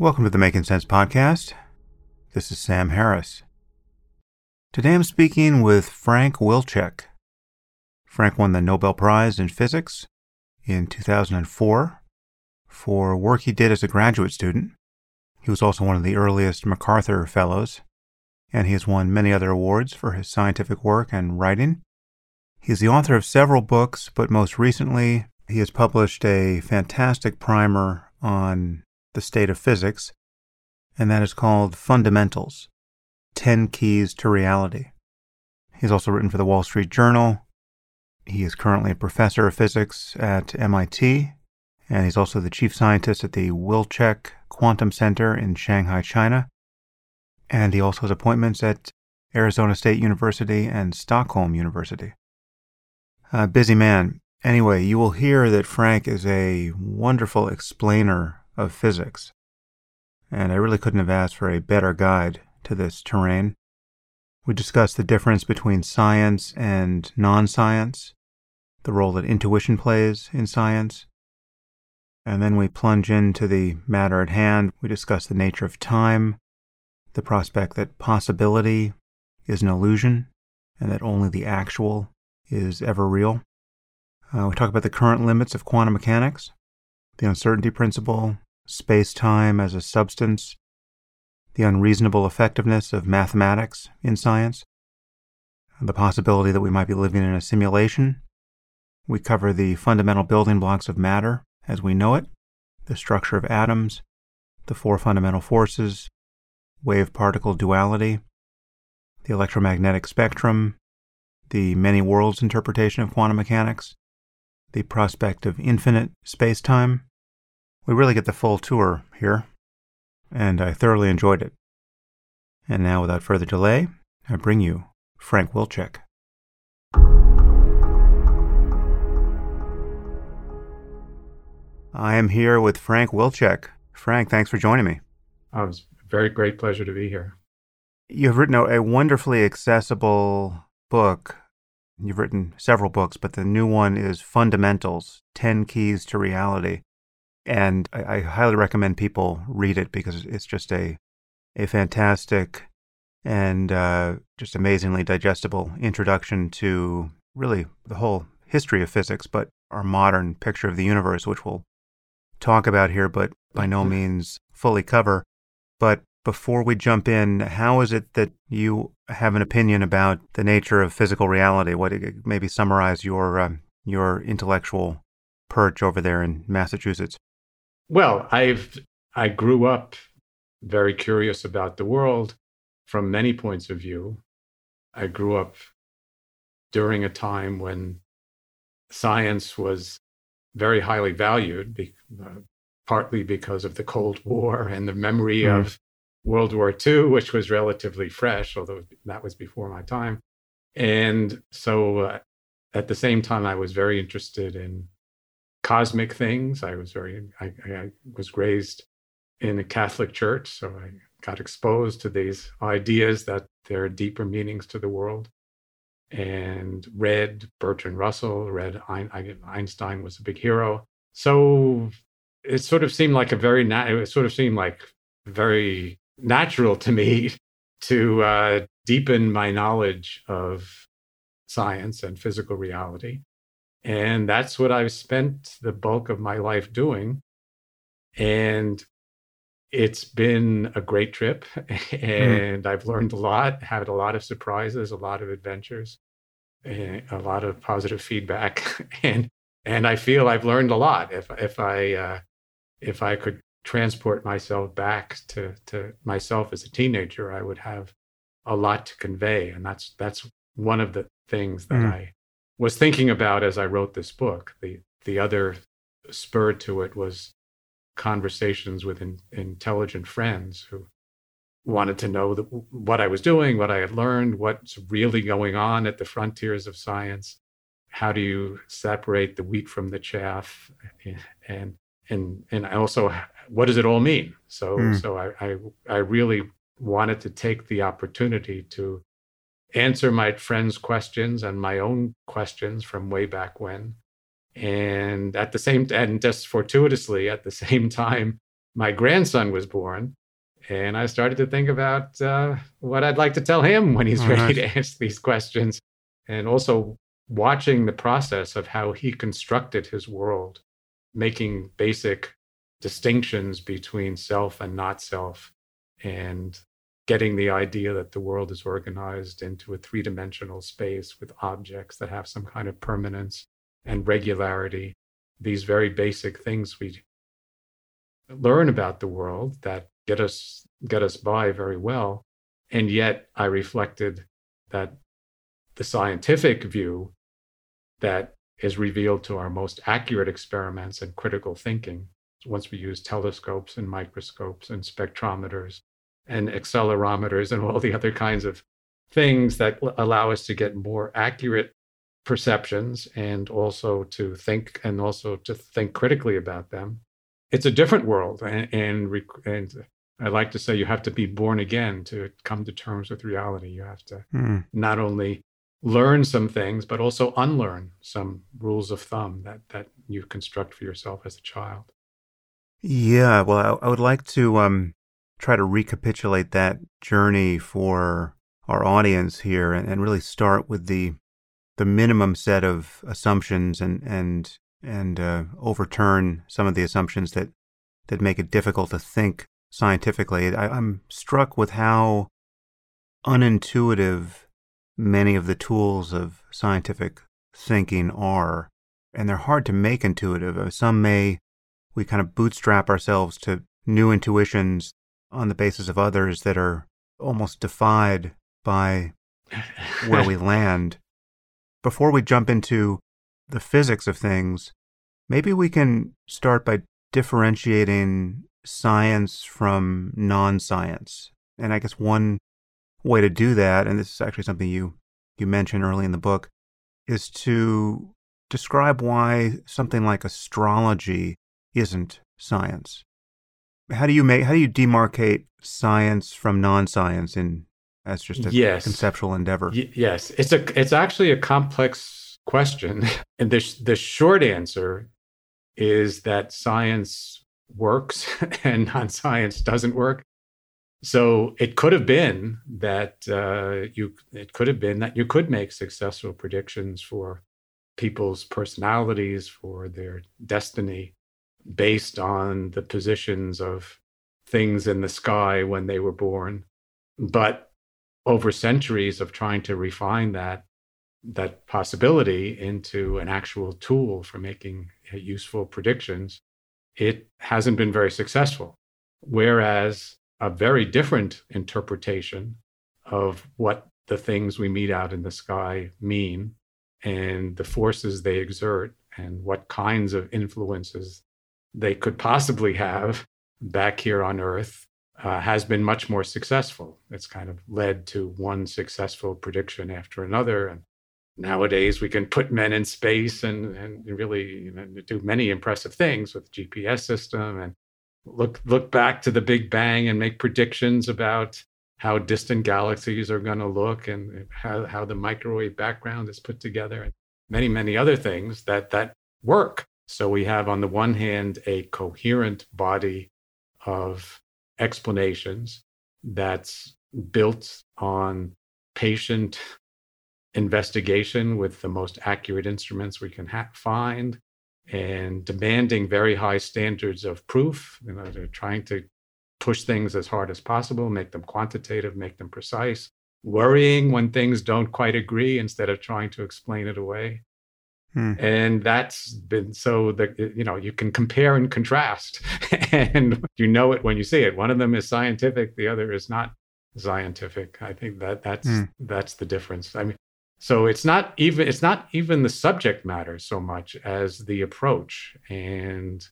Welcome to the Making Sense podcast. This is Sam Harris. Today I'm speaking with Frank Wilczek. Frank won the Nobel Prize in Physics in 2004 for work he did as a graduate student. He was also one of the earliest MacArthur Fellows, and he has won many other awards for his scientific work and writing. He is the author of several books, but most recently, he has published a fantastic primer on the state of physics, and that is called Fundamentals 10 Keys to Reality. He's also written for the Wall Street Journal. He is currently a professor of physics at MIT, and he's also the chief scientist at the Wilczek Quantum Center in Shanghai, China. And he also has appointments at Arizona State University and Stockholm University. A busy man. Anyway, you will hear that Frank is a wonderful explainer of physics, and I really couldn't have asked for a better guide to this terrain. We discuss the difference between science and non science, the role that intuition plays in science, and then we plunge into the matter at hand. We discuss the nature of time, the prospect that possibility is an illusion, and that only the actual is ever real. Uh, we talk about the current limits of quantum mechanics, the uncertainty principle, space time as a substance, the unreasonable effectiveness of mathematics in science, the possibility that we might be living in a simulation. We cover the fundamental building blocks of matter as we know it, the structure of atoms, the four fundamental forces, wave particle duality, the electromagnetic spectrum, the many worlds interpretation of quantum mechanics, the prospect of infinite space time, we really get the full tour here, and I thoroughly enjoyed it. And now, without further delay, I bring you Frank Wilczek. I am here with Frank Wilczek. Frank, thanks for joining me. Oh, was a very great pleasure to be here. You've written a wonderfully accessible book. You've written several books, but the new one is Fundamentals 10 Keys to Reality and I, I, highly recommend people read it because it's just a a fantastic and uh, just amazingly digestible introduction to really the whole history of physics, but our modern picture of the universe, which we'll talk about here, but by no mm-hmm. means fully cover. But before we jump in, how is it that you have an opinion about the nature of physical reality? What maybe summarize your uh, your intellectual perch over there in Massachusetts? Well, I've I grew up very curious about the world from many points of view. I grew up during a time when science was very highly valued, be, uh, partly because of the Cold War and the memory mm. of World War II, which was relatively fresh, although that was before my time. And so uh, at the same time, I was very interested in cosmic things. I was very, I, I was raised in a Catholic church, so I got exposed to these ideas that there are deeper meanings to the world and read Bertrand Russell, read Einstein was a big hero. So it sort of seemed like a very, it sort of seemed like very natural to me to uh, deepen my knowledge of science and physical reality. And that's what I've spent the bulk of my life doing. And it's been a great trip. Hmm. And mm. I've learned a lot, had a lot of surprises, a lot of adventures, a lot of positive feedback. and and I feel I've learned a lot. If if I uh, if I could transport myself back to to myself as a teenager, I would have a lot to convey. And that's that's one of the things that mm. I was thinking about as I wrote this book. The the other spur to it was conversations with in, intelligent friends who wanted to know the, what I was doing, what I had learned, what's really going on at the frontiers of science. How do you separate the wheat from the chaff, and and and also what does it all mean? So mm. so I, I I really wanted to take the opportunity to answer my friends' questions and my own questions from way back when. And at the same and just fortuitously at the same time, my grandson was born. And I started to think about uh, what I'd like to tell him when he's ready to answer these questions. And also watching the process of how he constructed his world, making basic distinctions between self and not self, and getting the idea that the world is organized into a three dimensional space with objects that have some kind of permanence and regularity. These very basic things we learn about the world that get us get us by very well and yet i reflected that the scientific view that is revealed to our most accurate experiments and critical thinking once we use telescopes and microscopes and spectrometers and accelerometers and all the other kinds of things that allow us to get more accurate perceptions and also to think and also to think critically about them. It's a different world and, and, and i like to say you have to be born again to come to terms with reality. You have to mm. not only learn some things but also unlearn some rules of thumb that that you construct for yourself as a child. Yeah well i, I would like to um, try to recapitulate that journey for our audience here and, and really start with the the minimum set of assumptions and and and uh, overturn some of the assumptions that that make it difficult to think scientifically. I, I'm struck with how unintuitive many of the tools of scientific thinking are, and they're hard to make intuitive. Uh, some may we kind of bootstrap ourselves to new intuitions on the basis of others that are almost defied by where we land. Before we jump into the physics of things, maybe we can start by differentiating science from non science. And I guess one way to do that, and this is actually something you, you mentioned early in the book, is to describe why something like astrology isn't science. How do you make how do you demarcate science from non-science in as just a yes. conceptual endeavor? Y- yes, it's a it's actually a complex question, and the the short answer is that science works and non-science doesn't work. So it could have been that uh, you it could have been that you could make successful predictions for people's personalities, for their destiny, based on the positions of things in the sky when they were born. But over centuries of trying to refine that that possibility into an actual tool for making uh, useful predictions, it hasn't been very successful. Whereas a very different interpretation of what the things we meet out in the sky mean and the forces they exert and what kinds of influences they could possibly have back here on Earth uh, has been much more successful. It's kind of led to one successful prediction after another. And nowadays we can put men in space and, and really do many impressive things with GPS system and look look back to the Big Bang and make predictions about how distant galaxies are going to look and how, how the microwave background is put together and many many other things that that work so we have on the one hand a coherent body of explanations that's built on patient investigation with the most accurate instruments we can ha- find and demanding very high standards of proof. You know, they're trying to push things as hard as possible, make them quantitative, make them precise, worrying when things don't quite agree instead of trying to explain it away. Hmm. And that's been so that you know you can compare and contrast, and you know it when you see it. One of them is scientific, the other is not scientific. I think that that's hmm. that's the difference. I mean, so it's not even it's not even the subject matter so much as the approach and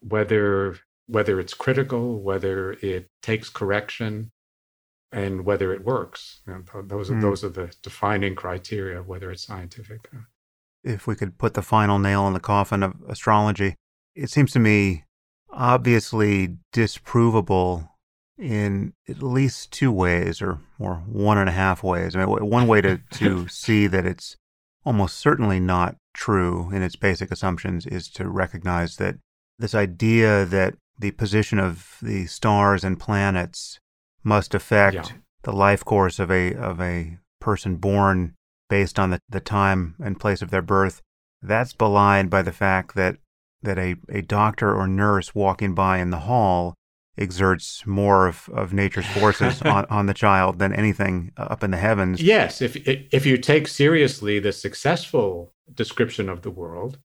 whether whether it's critical, whether it takes correction, and whether it works. And those are mm. those are the defining criteria whether it's scientific. If we could put the final nail in the coffin of astrology, it seems to me obviously disprovable in at least two ways or, or one and a half ways. I mean, one way to, to see that it's almost certainly not true in its basic assumptions is to recognize that this idea that the position of the stars and planets must affect Yeah. the life course of a of a person born based on the, the time and place of their birth. That's belied by the fact that that a, a doctor or nurse walking by in the hall exerts more of, of nature's forces on, on the child than anything up in the heavens. Yes, if if you take seriously the successful description of the world,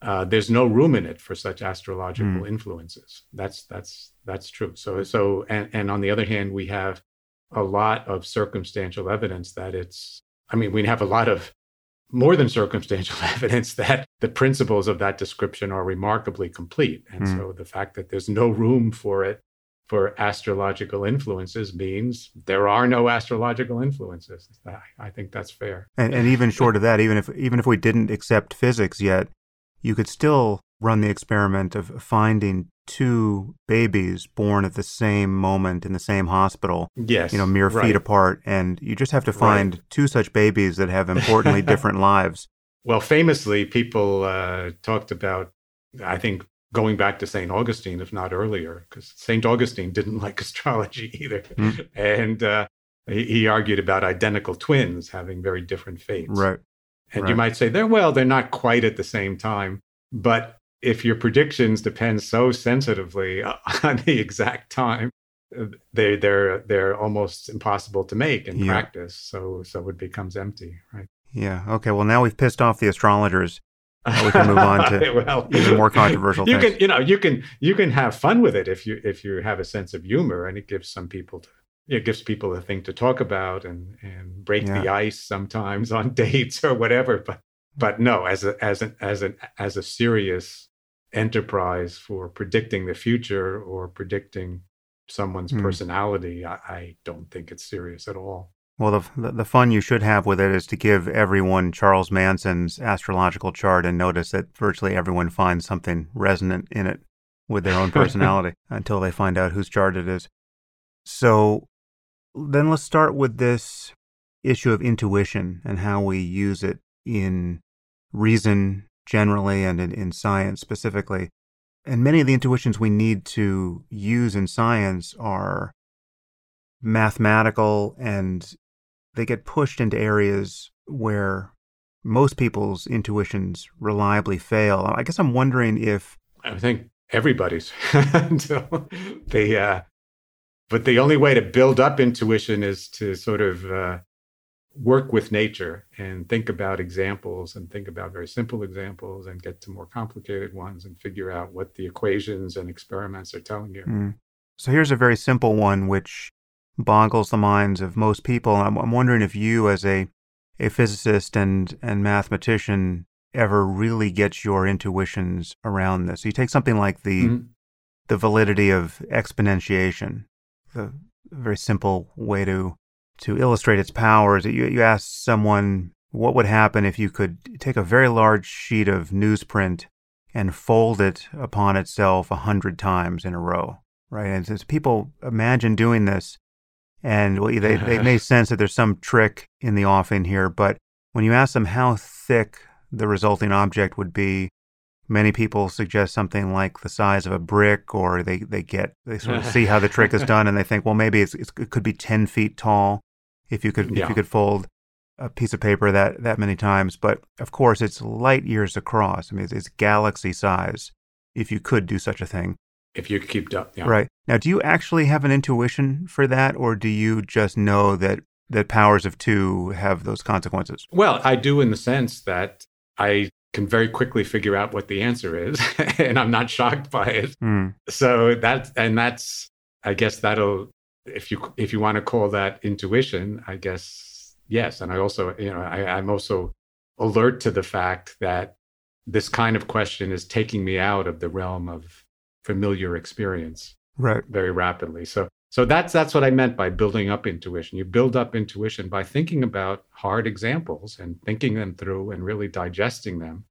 uh, there's no room in it for such astrological Mm. influences. That's that's that's true. So so and and on the other hand, we have a lot of circumstantial evidence that it's. I mean, we have a lot of more than circumstantial evidence that the principles of that description are remarkably complete. And Mm. so the fact that there's no room for it for astrological influences means there are no astrological influences. I, I think that's fair. And, and even short of that, even if even if we didn't accept physics yet, you could still run the experiment of finding two babies born at the same moment in the same hospital, Yes. you know, mere right. feet apart, and you just have to Right. find two such babies that have importantly different lives. Well, famously, people uh, talked about, I think, going back to St. Augustine, if not earlier, because St. Augustine didn't like astrology either. Mm. And uh, he, he argued about identical twins having very different fates. Right. And right. you might say, they're, well, they're not quite at the same time. But if your predictions depend so sensitively on the exact time, they, they're, they're almost impossible to make in Yeah. practice. So, so it becomes empty, right? Yeah. Okay. Well, now we've pissed off the astrologers. we can move on to well, even more controversial you things. can you know you can you can have fun with it if you if you have a sense of humor and it gives some people to it gives people a thing to talk about and and break the ice sometimes on dates or whatever but but no as a as an as an as a serious enterprise for predicting the future or predicting someone's Hmm. personality I, I don't think it's serious at all Well, the the fun you should have with it is to give everyone Charles Manson's astrological chart and notice that virtually everyone finds something resonant in it with their own personality until they find out whose chart it is. So then let's start with this issue of intuition and how we use it in reason generally and in, in science specifically. And many of the intuitions we need to use in science are mathematical and they get pushed into areas where most people's intuitions reliably fail. I guess I'm wondering if I think everybody's until they uh but the only way to build up intuition is to sort of uh, work with nature and think about examples and think about very simple examples and get to more complicated ones and figure out what the equations and experiments are telling you. Mm. So here's a very simple one which boggles the minds of most people. I'm, I'm wondering if you, as a, a physicist and, and mathematician, ever really get your intuitions around this. So You take something like the Mhm. the validity of exponentiation, the very simple way to to illustrate its powers. You, you ask someone what would happen if you could take a very large sheet of newsprint and fold it upon itself a hundred times in a row, right? And as people imagine doing this, and well, they, they may sense that there's some trick in the offing here, but when you ask them how thick the resulting object would be, many people suggest something like the size of a brick, or they, they get they sort of see how the trick is done, and they think, well, maybe it's, it's, it could be ten feet tall if you could if you could fold a piece of paper that that many times. But of course, it's light years across. I mean, it's, it's galaxy size. If you could do such a thing, If you keep up, yeah. right now, do you actually have an intuition for that, or do you just know that that powers of two have those consequences? Well, I do in the sense that I can very quickly figure out what the answer is, and I'm not shocked by it. Hmm. so that and that's i guess that'll if you if you want to call that intuition i guess yes. And i also you know I, i'm also alert to the fact that this kind of question is taking me out of the realm of familiar experience Right. very rapidly. So so that's that's what i meant by building up intuition. You build up intuition by thinking about hard examples and thinking them through and really digesting them.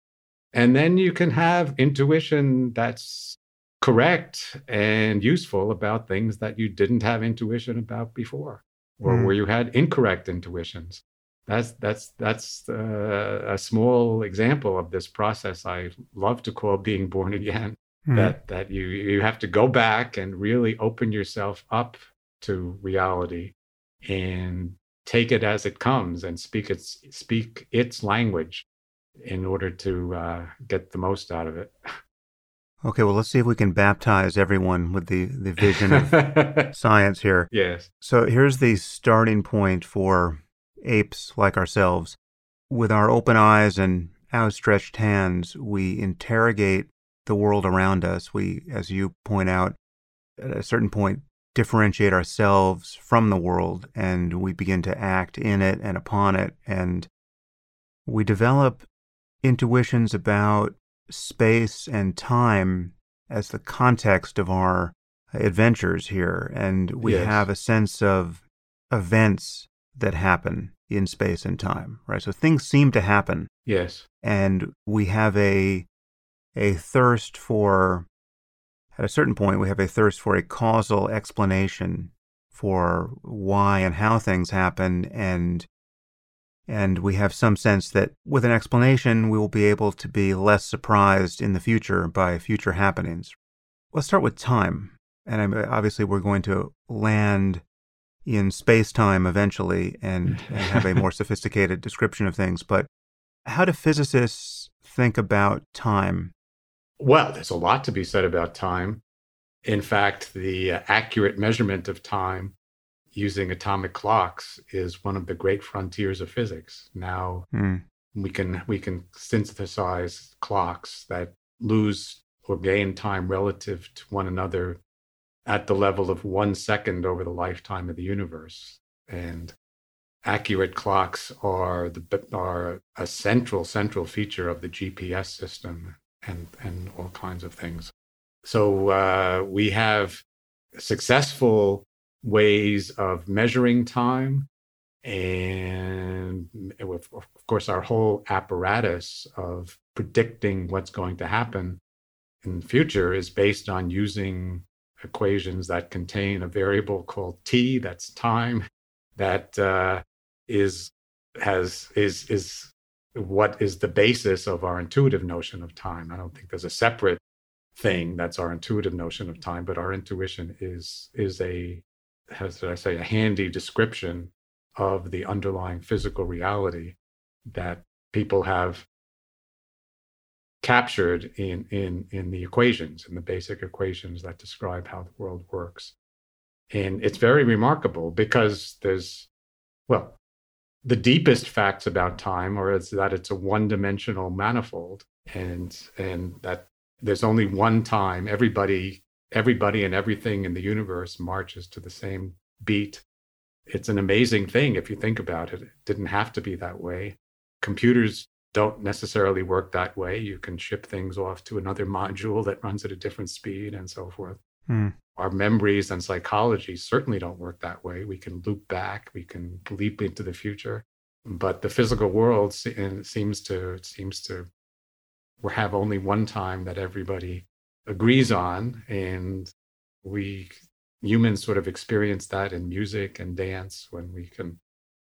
And then you can have intuition that's correct and useful about things that you didn't have intuition about before or Hmm. where you had incorrect intuitions that's that's that's uh, a small example of this process i love to call being born again mm. that that you you have to go back and really open yourself up to reality and take it as it comes and speak its speak its language in order to uh, get the most out of it. Okay, well, let's see if we can baptize everyone with the, the vision of science here. Yes. So here's the starting point for apes like ourselves. With our open eyes and outstretched hands, we interrogate the world around us. We, as you point out, at a certain point, differentiate ourselves from the world and we begin to act in it and upon it. And we develop intuitions about space and time as the context of our adventures here. And we yes. have a sense of events that happen in space and time, right? So things seem to happen. Yes. And we have a a thirst for at a certain point we have a thirst for a causal explanation for why and how things happen and and we have some sense that with an explanation, we will be able to be less surprised in the future by future happenings. Let's start with time. And obviously, we're going to land in space time eventually and, and have a more sophisticated description of things. But how do physicists think about time? Well, there's a lot to be said about time. In fact, the uh, accurate measurement of time using atomic clocks is one of the great frontiers of physics. Now mm. we can we can synthesize clocks that lose or gain time relative to one another at the level of one second over the lifetime of the universe. And accurate clocks are the are a central central feature of the GPS system and and all kinds of things. So uh, we have successful ways of measuring time and of course our whole apparatus of predicting what's going to happen in the future is based on using equations that contain a variable called t that's time that uh, is has is is what is the basis of our intuitive notion of time. I don't think there's a separate thing that's our intuitive notion of time but our intuition is is a has, did I say, a handy description of the underlying physical reality that people have captured in in in the equations in the basic equations that describe how the world works. And it's very remarkable because there's well the deepest facts about time are is that it's a one-dimensional manifold and and that there's only one time everybody everybody and everything in the universe marches to the same beat. It's an amazing thing if you think about it. It didn't have to be that way. Computers don't necessarily work that way. You can ship things off to another module that runs at a different speed and so forth. Mm. Our memories and psychology certainly don't work that way. We can loop back, we can leap into the future, but the physical world seems to seems to have only one time that everybody agrees on. And we humans sort of experience that in music and dance when we can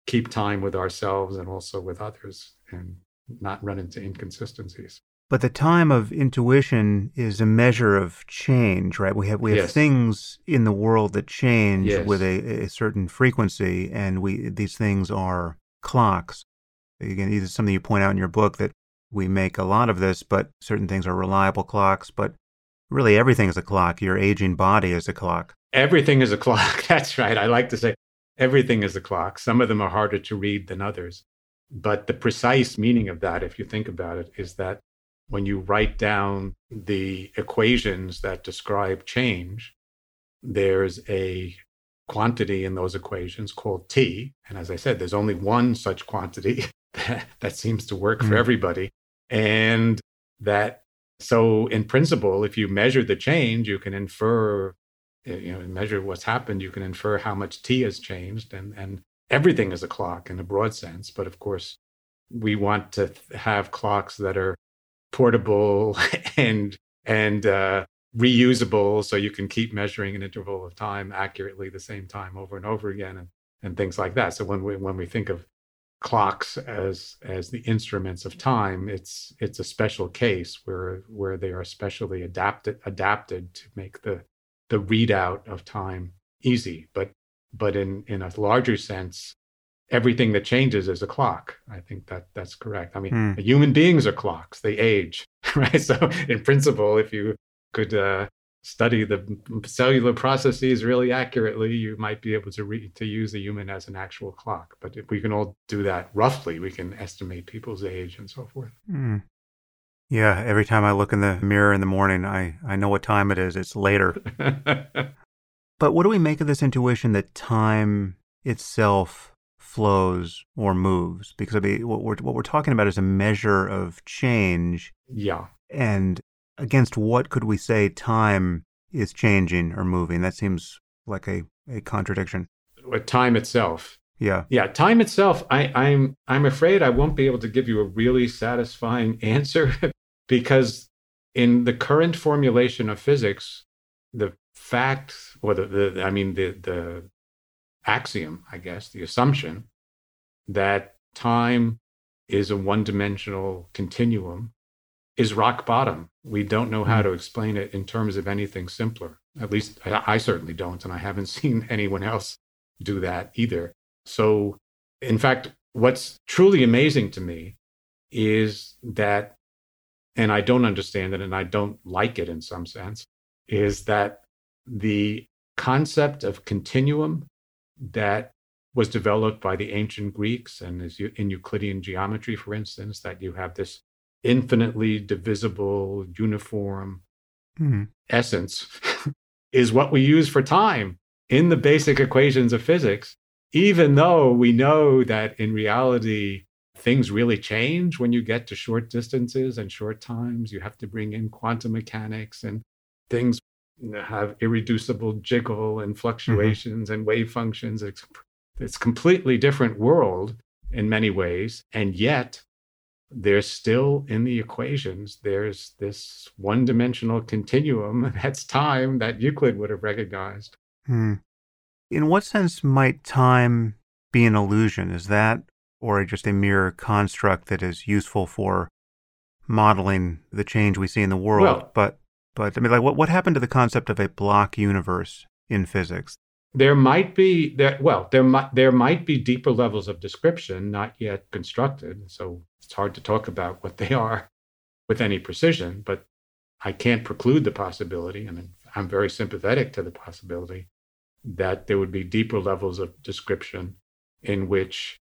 keep time with ourselves and also with others and not run into inconsistencies. But the time of intuition is a measure of change, right? We have we have yes. things in the world that change yes. with a, a, certain frequency, and we these things are clocks. Again, this is something you point out in your book that we make a lot of this, but certain things are reliable clocks. But really everything is a clock. Your aging body is a clock. Everything is a clock. That's right. I like to say everything is a clock. Some of them are harder to read than others. But the precise meaning of that, if you think about it, is that when you write down the equations that describe change, there's a quantity in those equations called T. And as I said, there's only one such quantity that, that seems to work mm. for everybody. And that so, in principle, if you measure the change, you can infer, eh, you know, measure what's happened. You can infer how much t has changed, and and everything is a clock in a broad sense. But of course, we want to have clocks that are portable and and uh, reusable, so you can keep measuring an interval of time accurately the same time over and over again, and and things like that. So when we when we think of clocks as as the instruments of time it's it's a special case where where they are specially adapted adapted to make the the readout of time easy. But but in in a larger sense everything that changes is a clock. I think that that's correct. I mean Hmm. human beings are clocks. They age right? So in principle if you could uh, study the cellular processes really accurately, you might be able to re- to use a human as an actual clock. But if we can all do that roughly, we can estimate people's age and so forth. Hmm. Yeah, every time I look in the mirror in the morning, I, I know what time it is. It's later. But what do we make of this intuition that time itself flows or moves? Because I mean, what we're, what we're talking about is a measure of change. yeah, And against what could we say time is changing or moving? That seems like a, a contradiction. But time itself. Yeah. Yeah, time itself. I, I'm I'm afraid I won't be able to give you a really satisfying answer because in the current formulation of physics, the fact or the, the I mean the the axiom, I guess, the assumption that time is a one-dimensional continuum is rock bottom. We don't know how hmm. to explain it in terms of anything simpler. At least I, I certainly don't, and I haven't seen anyone else do that either. So, in fact, what's truly amazing to me is that, and I don't understand it and I don't like it in some sense, is that the concept of continuum that was developed by the ancient Greeks and is in Euclidean geometry, for instance, that you have this infinitely divisible, uniform Hmm. essence is what we use for time in the basic equations of physics, even though we know that in reality, things really change when you get to short distances and short times. You have to bring in quantum mechanics and things have irreducible jiggle and fluctuations and wave functions. It's, it's completely different world in many ways. And yet, there's still in the equations, there's this one dimensional continuum that's time that Euclid would have recognized. Hmm. In what sense might time be an illusion? Is that or just a mere construct that is useful for modeling the change we see in the world? Well- but but I mean, like, what what happened to the concept of a block universe in physics? There might be there well, there might there might be deeper levels of description not yet constructed. So it's hard to talk about what they are with any precision, but I can't preclude the possibility, I and mean, I'm very sympathetic to the possibility that there would be deeper levels of description in which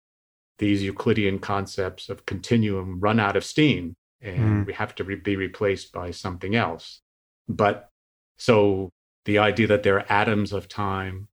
these Euclidean concepts of continuum run out of steam and Mm. we have to re- be replaced by something else. But so the idea that there are atoms of time,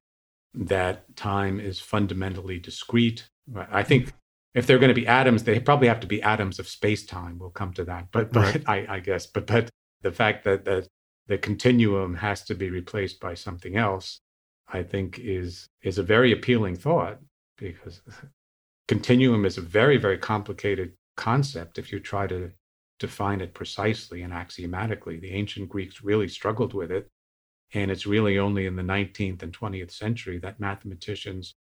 that time is fundamentally discrete. I think if they're going to be atoms, they probably have to be atoms of space time. We'll come to that. But, but I, I guess, but, but the fact that, that the continuum has to be replaced by something else, I think is, is a very appealing thought because continuum is a very, very complicated concept if you try to define it precisely and axiomatically. The ancient Greeks really struggled with it. And it's really only in the 19th and 20th century that mathematicians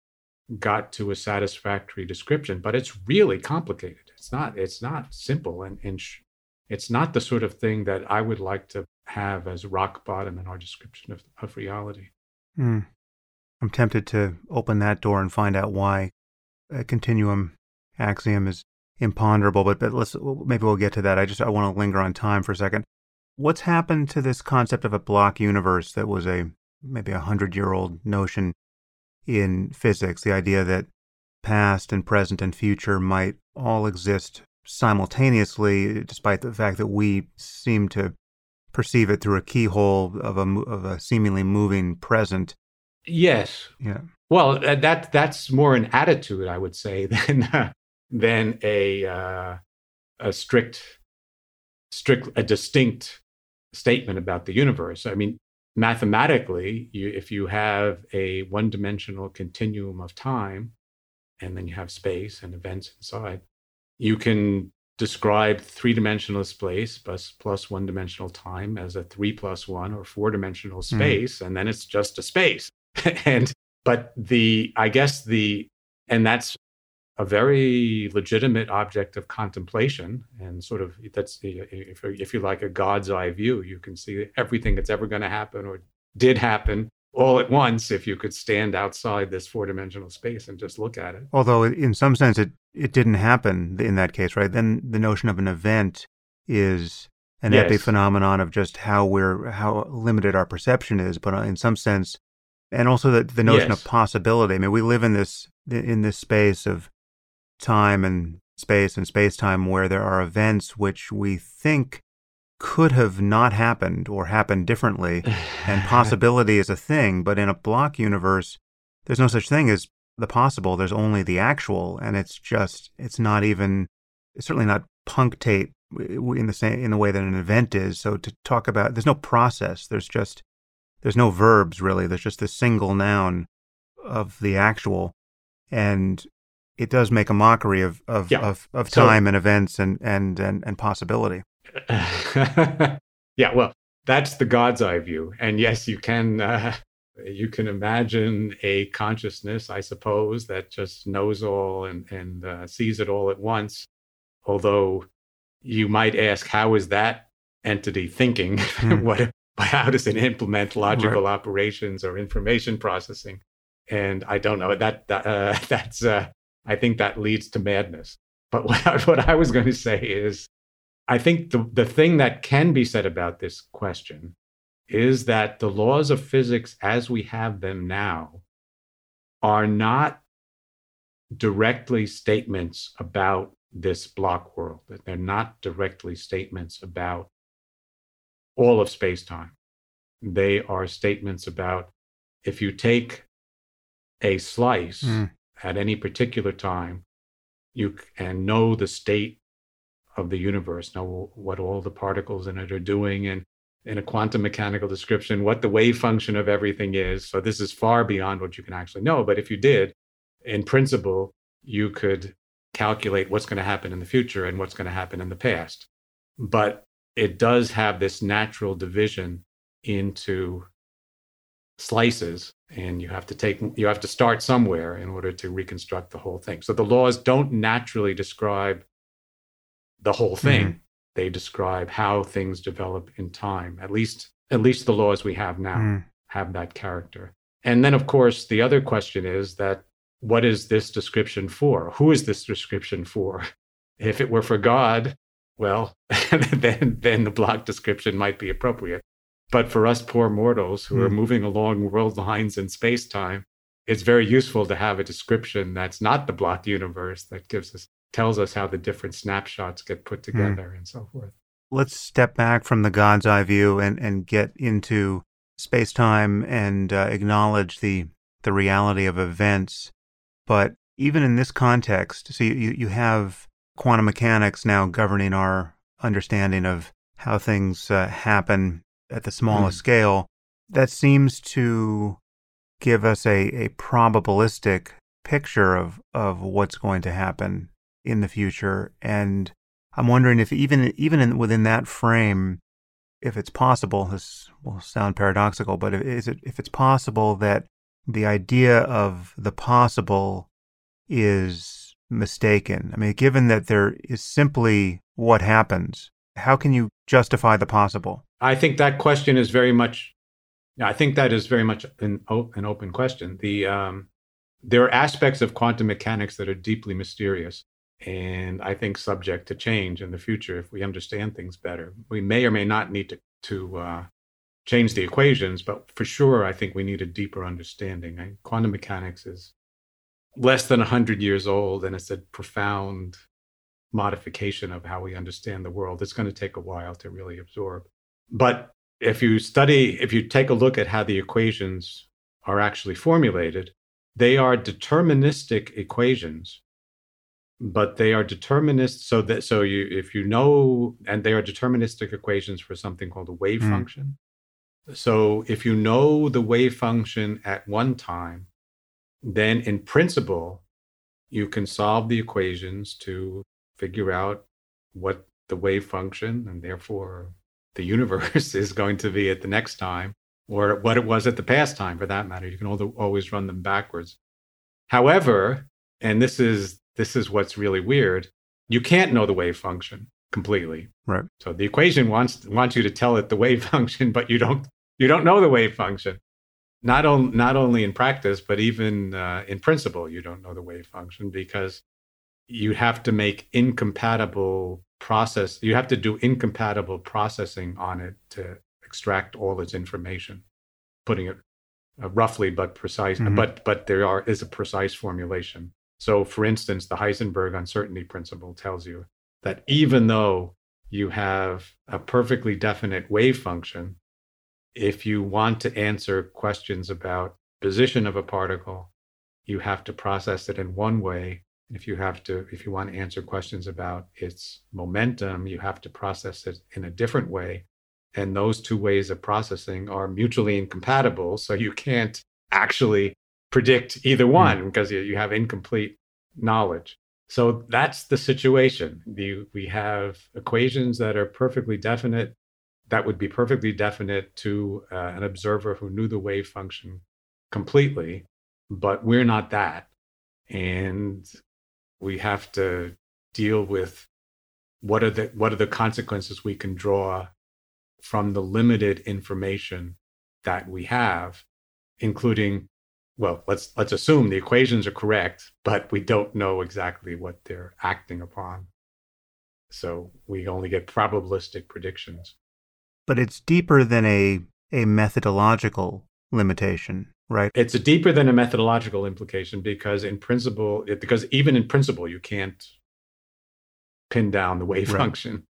got to a satisfactory description. But it's really complicated. It's not, it's not simple. And, and sh- it's not the sort of thing that I would like to have as rock bottom in our description of, of reality. Hmm. I'm tempted to open that door and find out why a continuum axiom is imponderable, but, but let's maybe we'll get to that. I just I want to linger on time for a second. What's happened to this concept of a block universe that was a maybe a hundred year old notion in physics? The idea that past and present and future might all exist simultaneously, despite the fact that we seem to perceive it through a keyhole of a of a seemingly moving present. Yes. Yeah. Well, uh, that that's more an attitude, I would say, than uh, than a uh, a strict strict a distinct statement about the universe. I mean, mathematically, you, if you have a one-dimensional continuum of time, and then you have space and events inside, you can describe three-dimensional space plus plus one-dimensional time as a three plus one or four-dimensional hmm. space, and then it's just a space. and but the i guess the and that's a very legitimate object of contemplation and sort of that's if, if you like a god's eye view you can see everything that's ever going to happen or did happen all at once if you could stand outside this four dimensional space and just look at it. Although, in some sense, it, it didn't happen in that case, right? Then the notion of an event is an yes. epiphenomenon of just how we're how limited our perception is, but uh, in some sense, and also the, the notion yes. of possibility. I mean, we live in this in this space of time and space and space time where there are events which we think could have not happened or happened differently. and possibility is a thing, but in a block universe, there's no such thing as the possible. There's only the actual, and it's just it's not even it's certainly not punctate in the same in the way that an event is. So to talk about there's no process. There's just there's no verbs really. There's just this single noun of the actual, and it does make a mockery of of yeah. of, of, time so, and events and and and, and possibility. yeah, well, that's the God's eye view, and yes, you can uh, you can imagine a consciousness, I suppose, that just knows all and and uh, sees it all at once. Although you might ask, how is that entity thinking? Hmm. what how does it implement logical right. operations or information processing? And I don't know that, that uh, that's uh, I think that leads to madness. But what I, what I was going to say is I think the, the thing that can be said about this question is that the laws of physics as we have them now are not directly statements about this block world, that they're not directly statements about all of space time. They are statements about if you take a slice mm. At any particular time, you and know the state of the universe, know what all the particles in it are doing, and in a quantum mechanical description, what the wave function of everything is. So this is far beyond what you can actually know. But if you did, in principle, you could calculate what's going to happen in the future and what's going to happen in the past. But it does have this natural division into slices and you have to take you have to start somewhere in order to reconstruct the whole thing so the laws don't naturally describe the whole thing. Mm-hmm. They describe how things develop in time. At least, at least the laws we have now mm. have that character. And then, of course, the other question is that what is this description for? Who is this description for? If it were for God, well, then then the block description might be appropriate. But for us poor mortals who mm. are moving along world lines in space time, it's very useful to have a description that's not the block universe that gives us tells us how the different snapshots get put hmm. together mm. and so forth. Let's step back from the God's eye view and, and get into space time and uh, acknowledge the, the reality of events. But even in this context, so you, you have quantum mechanics now governing our understanding of how things uh, happen at the smallest mm. scale. That seems to give us a, a probabilistic picture of, of what's going to happen in the future. And I'm wondering if even even in, within that frame, if it's possible, this will sound paradoxical, but is it if it's possible that the idea of the possible is mistaken? I mean, given that there is simply what happens, how can you justify the possible? I think that question is very much. I think that is very much an, an open question. The um, there are aspects of quantum mechanics that are deeply mysterious and I think subject to change in the future if we understand things better. We may or may not need to to uh, change the equations, but for sure, I think we need a deeper understanding. I, quantum mechanics is less than hundred years old, and it's a profound modification of how we understand the world. It's going to take a while to really absorb. But if you study, if you take a look at how the equations are actually formulated, they are deterministic equations but they are determinists so that so you if you know and they are deterministic equations for something called a wave mm. function so if you know the wave function at one time then in principle you can solve the equations to figure out what the wave function and therefore the universe is going to be at the next time or what it was at the past time for that matter you can always run them backwards however and this is this is what's really weird. You can't know the wave function completely. Right. So the equation wants wants you to tell it the wave function, but you don't you don't know the wave function. Not on, not only in practice, but even uh, in principle, you don't know the wave function because you have to make incompatible process. You have to do incompatible processing on it to extract all its information. Putting it uh, roughly but precise, mm-hmm. but but there are is a precise formulation. So, for instance, the Heisenberg uncertainty principle tells you that even though you have a perfectly definite wave function, if you want to answer questions about position of a particle, you have to process it in one way. If you have to, if you want to answer questions about its momentum, you have to process it in a different way. And those two ways of processing are mutually incompatible. So you can't actually predict either hmm. one mm. because you have incomplete knowledge. So that's the situation. The, we have equations that are perfectly definite, that would be perfectly definite to uh, an observer who knew the wave function completely, but we're not that. And we have to deal with what are the what are the consequences we can draw from the limited information that we have, including well, let's let's assume the equations are correct, but we don't know exactly what they're acting upon. So we only get probabilistic predictions. But it's deeper than a a methodological limitation, right? It's a deeper than a methodological implication because in principle, it, because even in principle, you can't pin down the wave right. function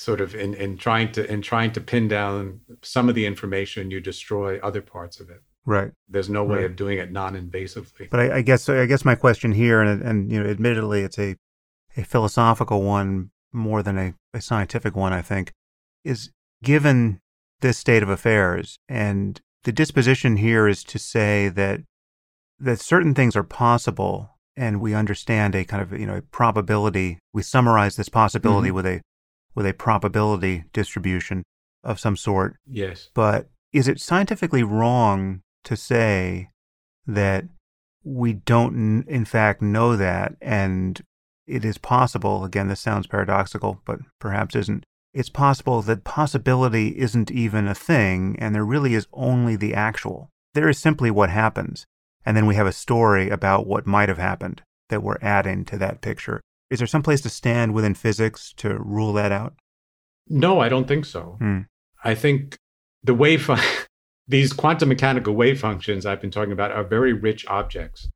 sort of in, in trying to in trying to pin down some of the information you destroy other parts of it right there's no way right. of doing it non-invasively but I, I, guess i guess my question here and and you know admittedly it's a a philosophical one more than a, a scientific one i think is given this state of affairs and the disposition here is to say that that certain things are possible and we understand a kind of you know a probability we summarize this possibility mm-hmm. with a with a probability distribution of some sort. Yes. But is it scientifically wrong to say that we don't, in fact, know that? And it is possible, again, this sounds paradoxical, but perhaps isn't. It's possible that possibility isn't even a thing, and there really is only the actual. There is simply what happens. And then we have a story about what might have happened that we're adding to that picture. Is there some place to stand within physics to rule that out? No, I don't think so. Hmm. I think the wave, fun- these quantum mechanical wave functions I've been talking about are very rich objects.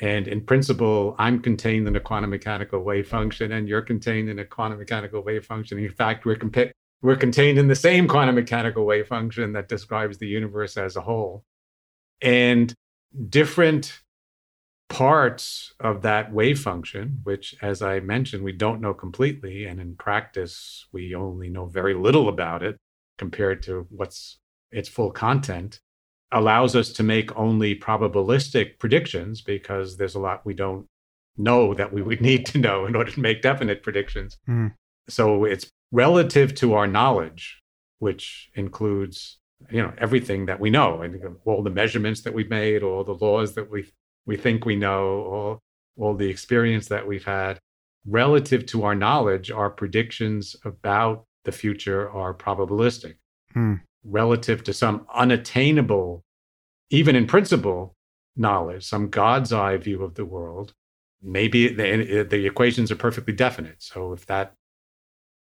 And in principle, I'm contained in a quantum mechanical wave function, and you're contained in a quantum mechanical wave function. In fact, we're, compa- we're contained in the same quantum mechanical wave function that describes the universe as a whole. And different parts of that wave function, which, as I mentioned, we don't know completely. And in practice, we only know very little about it compared to what's its full content, allows us to make only probabilistic predictions because there's a lot we don't know that we would need to know in order to make definite predictions. Mm. So it's relative to our knowledge, which includes you know everything that we know and all the measurements that we've made all the laws that we we think we know, all, all the experience that we've had, relative to our knowledge, our predictions about the future are probabilistic. Hmm. Relative to some unattainable, even in principle, knowledge, some God's eye view of the world, maybe the, the equations are perfectly definite. So if that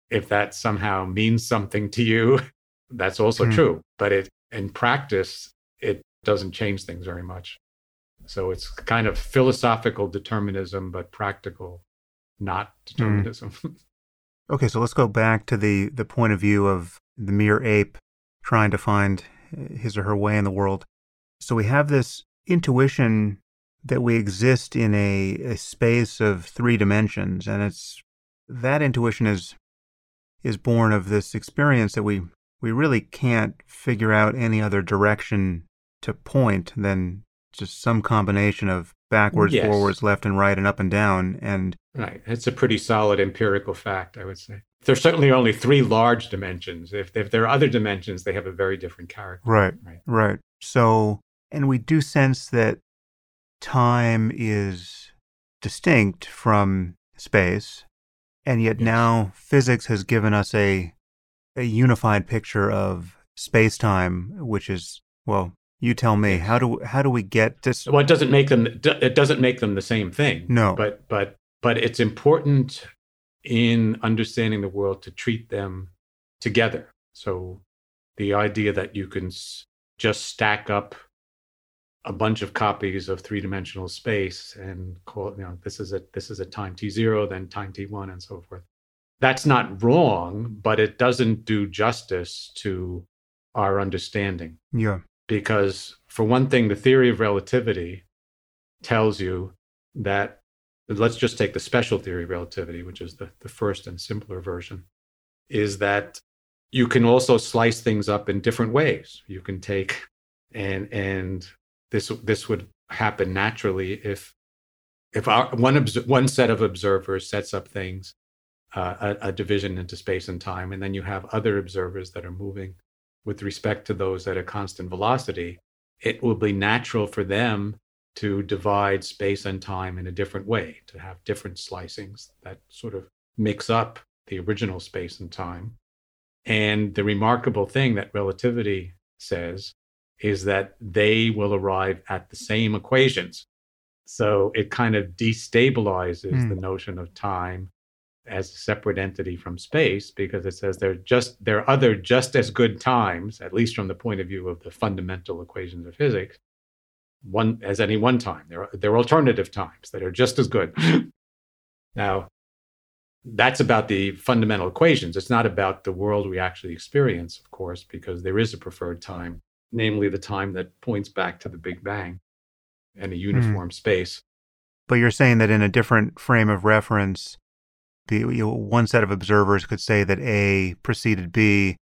if that somehow means something to you, that's also hmm. true. But it in practice, it doesn't change things very much. So it's kind of philosophical determinism, but practical, not determinism. Mm. okay, so let's go back to the, the point of view of the mere ape trying to find his or her way in the world. So we have this intuition that we exist in a, a space of three dimensions, and it's that intuition is is born of this experience that we we really can't figure out any other direction to point than just some combination of backwards, yes. forwards, left and right, and up and down. And right, it's a pretty solid empirical fact, I would say. There's certainly only three large dimensions. If if there are other dimensions, they have a very different character. Right, right, right. So, and we do sense that time is distinct from space, and yet Yes. now physics has given us a a unified picture of space time, which is well. You tell me how do how do we get this? Well, it doesn't make them. It doesn't make them the same thing. No. but but but it's important in understanding the world to treat them together. So the idea that you can s- just stack up a bunch of copies of three-dimensional space and call it, you know, this is a this is a time t zero, then time t one, and so forth. That's not wrong, but it doesn't do justice to our understanding Yeah, because for one thing the theory of relativity tells you that let's just take the special theory of relativity which is the, the first and simpler version is that you can also slice things up in different ways. You can take and and this this would happen naturally if if our one one set of observers sets up things uh, a, a division into space and time and then you have other observers that are moving with respect to those at a constant velocity, it will be natural for them to divide space and time in a different way, to have different slicings that sort of mix up the original space and time. And the remarkable thing that relativity says is that they will arrive at the same equations. So it kind of destabilizes Hmm. the notion of time as a separate entity from space because it says they're just there are other just as good times at least from the point of view of the fundamental equations of physics one as any one time. There are there are alternative times that are just as good. Now that's about the fundamental equations. It's not about the world we actually experience of course because there is a preferred time namely the time that points back to the big bang and a hmm. uniform space. But you're saying that in a different frame of reference, the you know, one set of observers could say that A preceded B,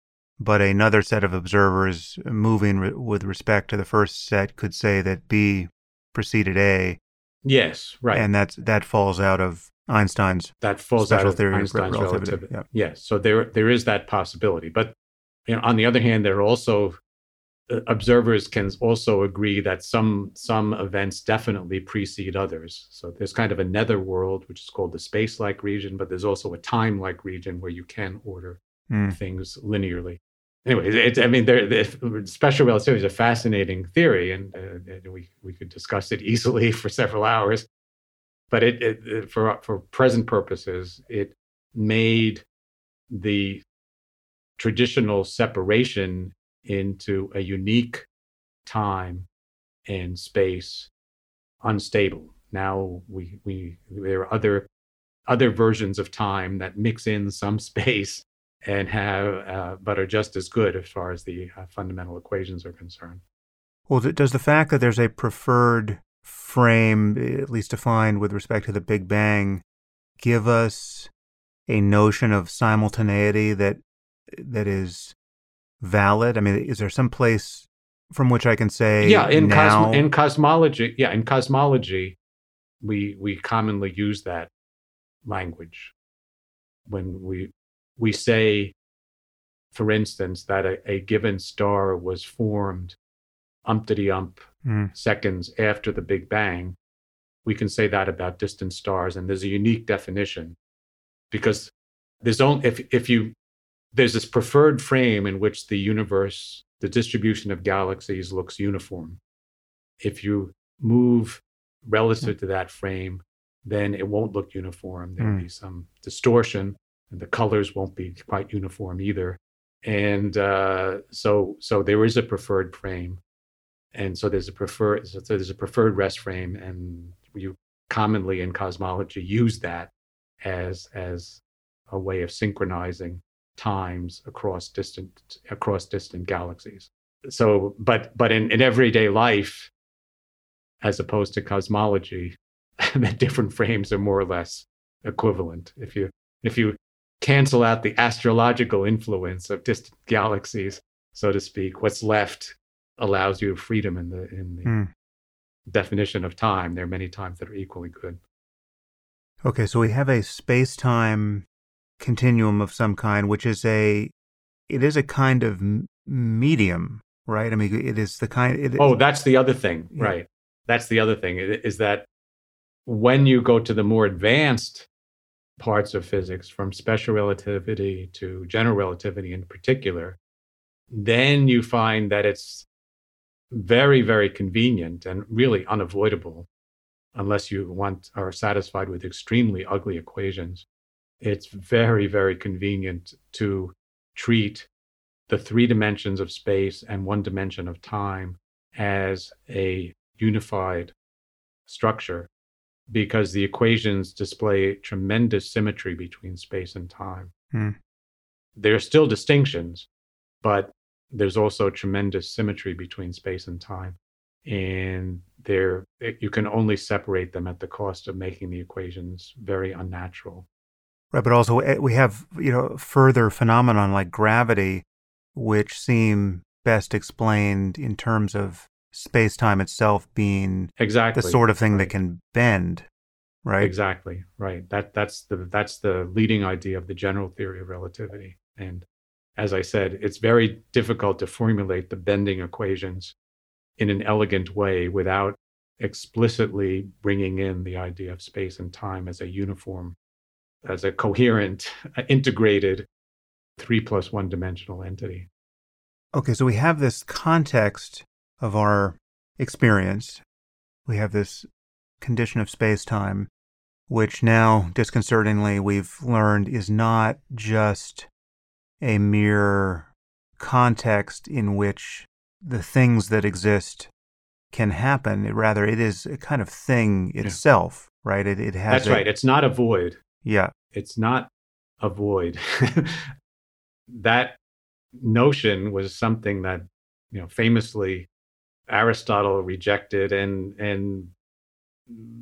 but another set of observers moving re- with respect to the first set could say that B preceded A, yes right and that's that falls out of Einstein's that falls special out of theory of relativity. relativity. Yeah. Yes, so there there is that possibility, but you know, on the other hand, there are also uh, observers can also agree that some some events definitely precede others. So there's kind of a netherworld, which is called the space-like region, but there's also a time-like region where you can order Hmm. things linearly. Anyway, it's I mean, the special relativity is a fascinating theory, and, uh, and we we could discuss it easily for several hours. But it, it, it for for present purposes, it made the traditional separation into a unique time and space unstable. Now we we there are other other versions of time that mix in some space and have uh, but are just as good as far as the uh, fundamental equations are concerned. Well, does the fact that there's a preferred frame, at least defined with respect to the Big Bang, give us a notion of simultaneity that that is valid? I mean, is there some place from which I can say, yeah, in now, cosmo- in cosmology, yeah, in cosmology, we we commonly use that language when we we say, for instance, that a, a given star was formed umpty ump Hmm. seconds after the Big Bang, we can say that about distant stars, and there's a unique definition because there's only if if you there's this preferred frame in which the universe, the distribution of galaxies looks uniform. If you move relative to that frame, then it won't look uniform. There'll Hmm. be some distortion, and the colors won't be quite uniform either. And uh, so, so there is a preferred frame, and so there's a preferred so there's a preferred rest frame, and you commonly in cosmology use that as as a way of synchronizing times across distant across distant galaxies. So, but but in, in everyday life, as opposed to cosmology, the different frames are more or less equivalent. If you if you cancel out the astrological influence of distant galaxies, so to speak, what's left allows you freedom in the in the Hmm. definition of time. There are many times that are equally good. Okay, so we have a space-time continuum of some kind, which is a it is a kind of m- medium, right? I mean, it is the kind. It, Oh, that's the other thing, Yeah. right? That's the other thing is that when you go to the more advanced parts of physics, from special relativity to general relativity in particular, then you find that it's very, very convenient and really unavoidable unless you want are satisfied with extremely ugly equations. It's very, very convenient to treat the three dimensions of space and one dimension of time as a unified structure because the equations display tremendous symmetry between space and time. Hmm. There are still distinctions, but there's also tremendous symmetry between space and time. And there, you can only separate them at the cost of making the equations very unnatural. Right, but also eh, we have you know further phenomenon like gravity, which seem best explained in terms of space time itself being exactly the sort of thing right. that can bend, right? Exactly, right. That that's the that's the leading idea of the general theory of relativity. And as I said, it's very difficult to formulate the bending equations in an elegant way without explicitly bringing in the idea of space and time as a uniform, as a coherent, integrated three plus one dimensional entity. Okay, so we have this context of our experience. We have this condition of space time, which now, disconcertingly, we've learned is not just a mere context in which the things that exist can happen. Rather, it is a kind of thing itself, yeah. right? It, it has. That's a, right. It's not a void. Yeah. It's not a void. that notion was something that, you know, famously Aristotle rejected and and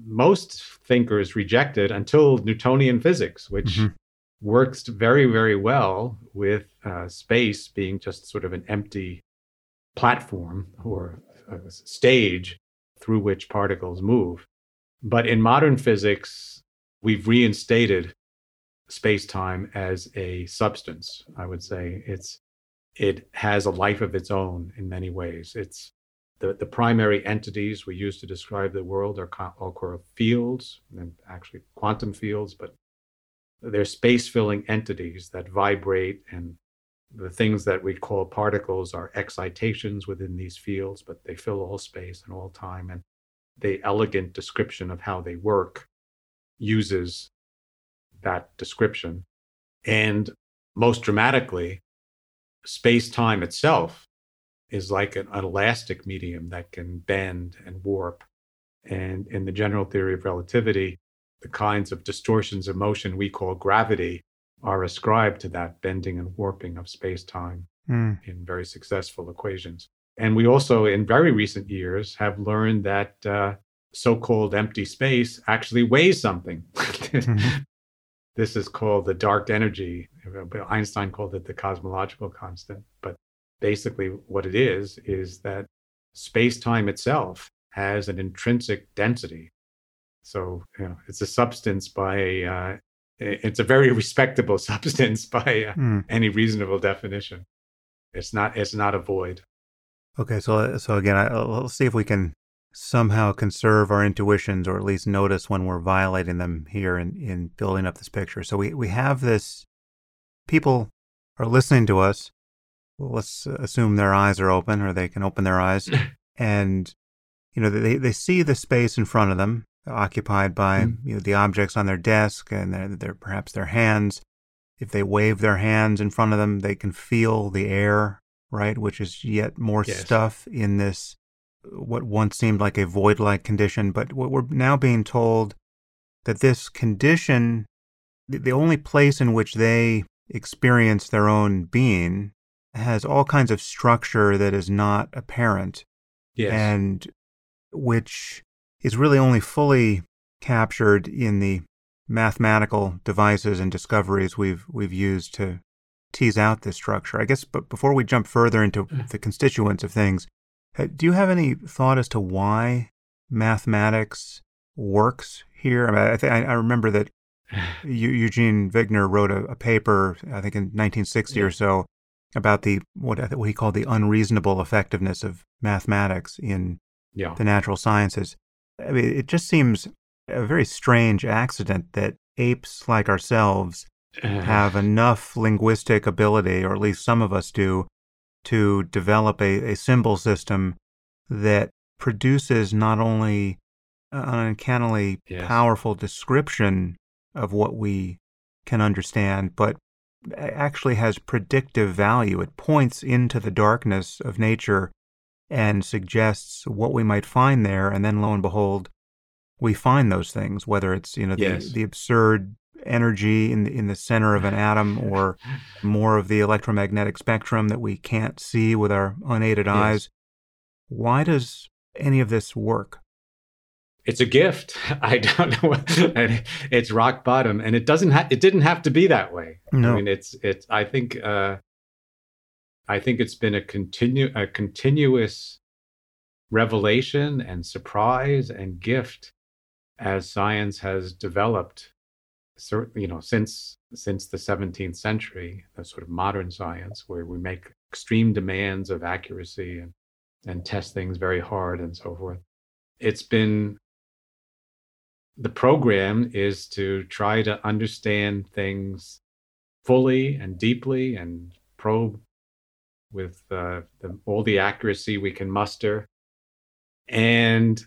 most thinkers rejected until Newtonian physics, which mm-hmm. works very, very well with uh, space being just sort of an empty platform or a stage through which particles move. But in modern physics, we've reinstated space time as a substance. I would say it's it has a life of its own in many ways. It's the, the primary entities we use to describe the world are all called fields, and actually quantum fields, but they're space filling entities that vibrate. And the things that we call particles are excitations within these fields, but they fill all space and all time. And the elegant description of how they work uses that description. And most dramatically, space time itself is like an, elastic medium that can bend and warp. And in the general theory of relativity, the kinds of distortions of motion we call gravity are ascribed to that bending and warping of space time mm. in very successful equations. And we also, in very recent years, have learned that uh, so called empty space actually weighs something. mm-hmm. This is called the dark energy. Einstein called it the cosmological constant. But basically what it is is that space time itself has an intrinsic density. So you know, it's a substance by uh, it's a very respectable substance by uh, mm. any reasonable definition. It's not it's not a void. Okay so so again I, let's see if we can somehow conserve our intuitions or at least notice when we're violating them here in, in building up this picture. So we, we have this people are listening to us let's assume their eyes are open or they can open their eyes and you know they, they see the space in front of them occupied by mm. you know, the objects on their desk and their, their, perhaps their hands if they wave their hands in front of them they can feel the air right which is yet more yes. stuff in this what once seemed like a void like condition but what we're now being told that this condition the only place in which they experience their own being has all kinds of structure that is not apparent. Yes. And which is really only fully captured in the mathematical devices and discoveries we've we've used to tease out this structure. I guess but before we jump further into mm. the constituents of things, do you have any thought as to why mathematics works here? I, mean, I, th- I remember that Eugene Wigner wrote a, a, paper, I think in 1960 yeah. or so, about the what, uh, what he called the unreasonable effectiveness of mathematics in yeah. the natural sciences. I mean, it just seems a very strange accident that apes like ourselves eh. have enough linguistic ability, or at least some of us do, to develop a, a symbol system that produces not only an uncannily Yes. powerful description of what we can understand, but actually has predictive value. It points into the darkness of nature and suggests what we might find there, and then lo and behold, we find those things. Whether it's you know the, Yes. the absurd energy in the, in the center of an atom, or more of the electromagnetic spectrum that we can't see with our unaided Yes. eyes. Why does any of this work? It's a gift. I don't know. and it's rock bottom, and it doesn't. Ha- it didn't have to be that way. No. I mean, it's. It's. I think. Uh, I think it's been a continue a continuous revelation and surprise and gift as science has developed. Certainly, you know, since since the 17th century, the sort of modern science, where we make extreme demands of accuracy and and test things very hard and so forth. It's been the program is to try to understand things fully and deeply and probe with uh, the, all the accuracy we can muster and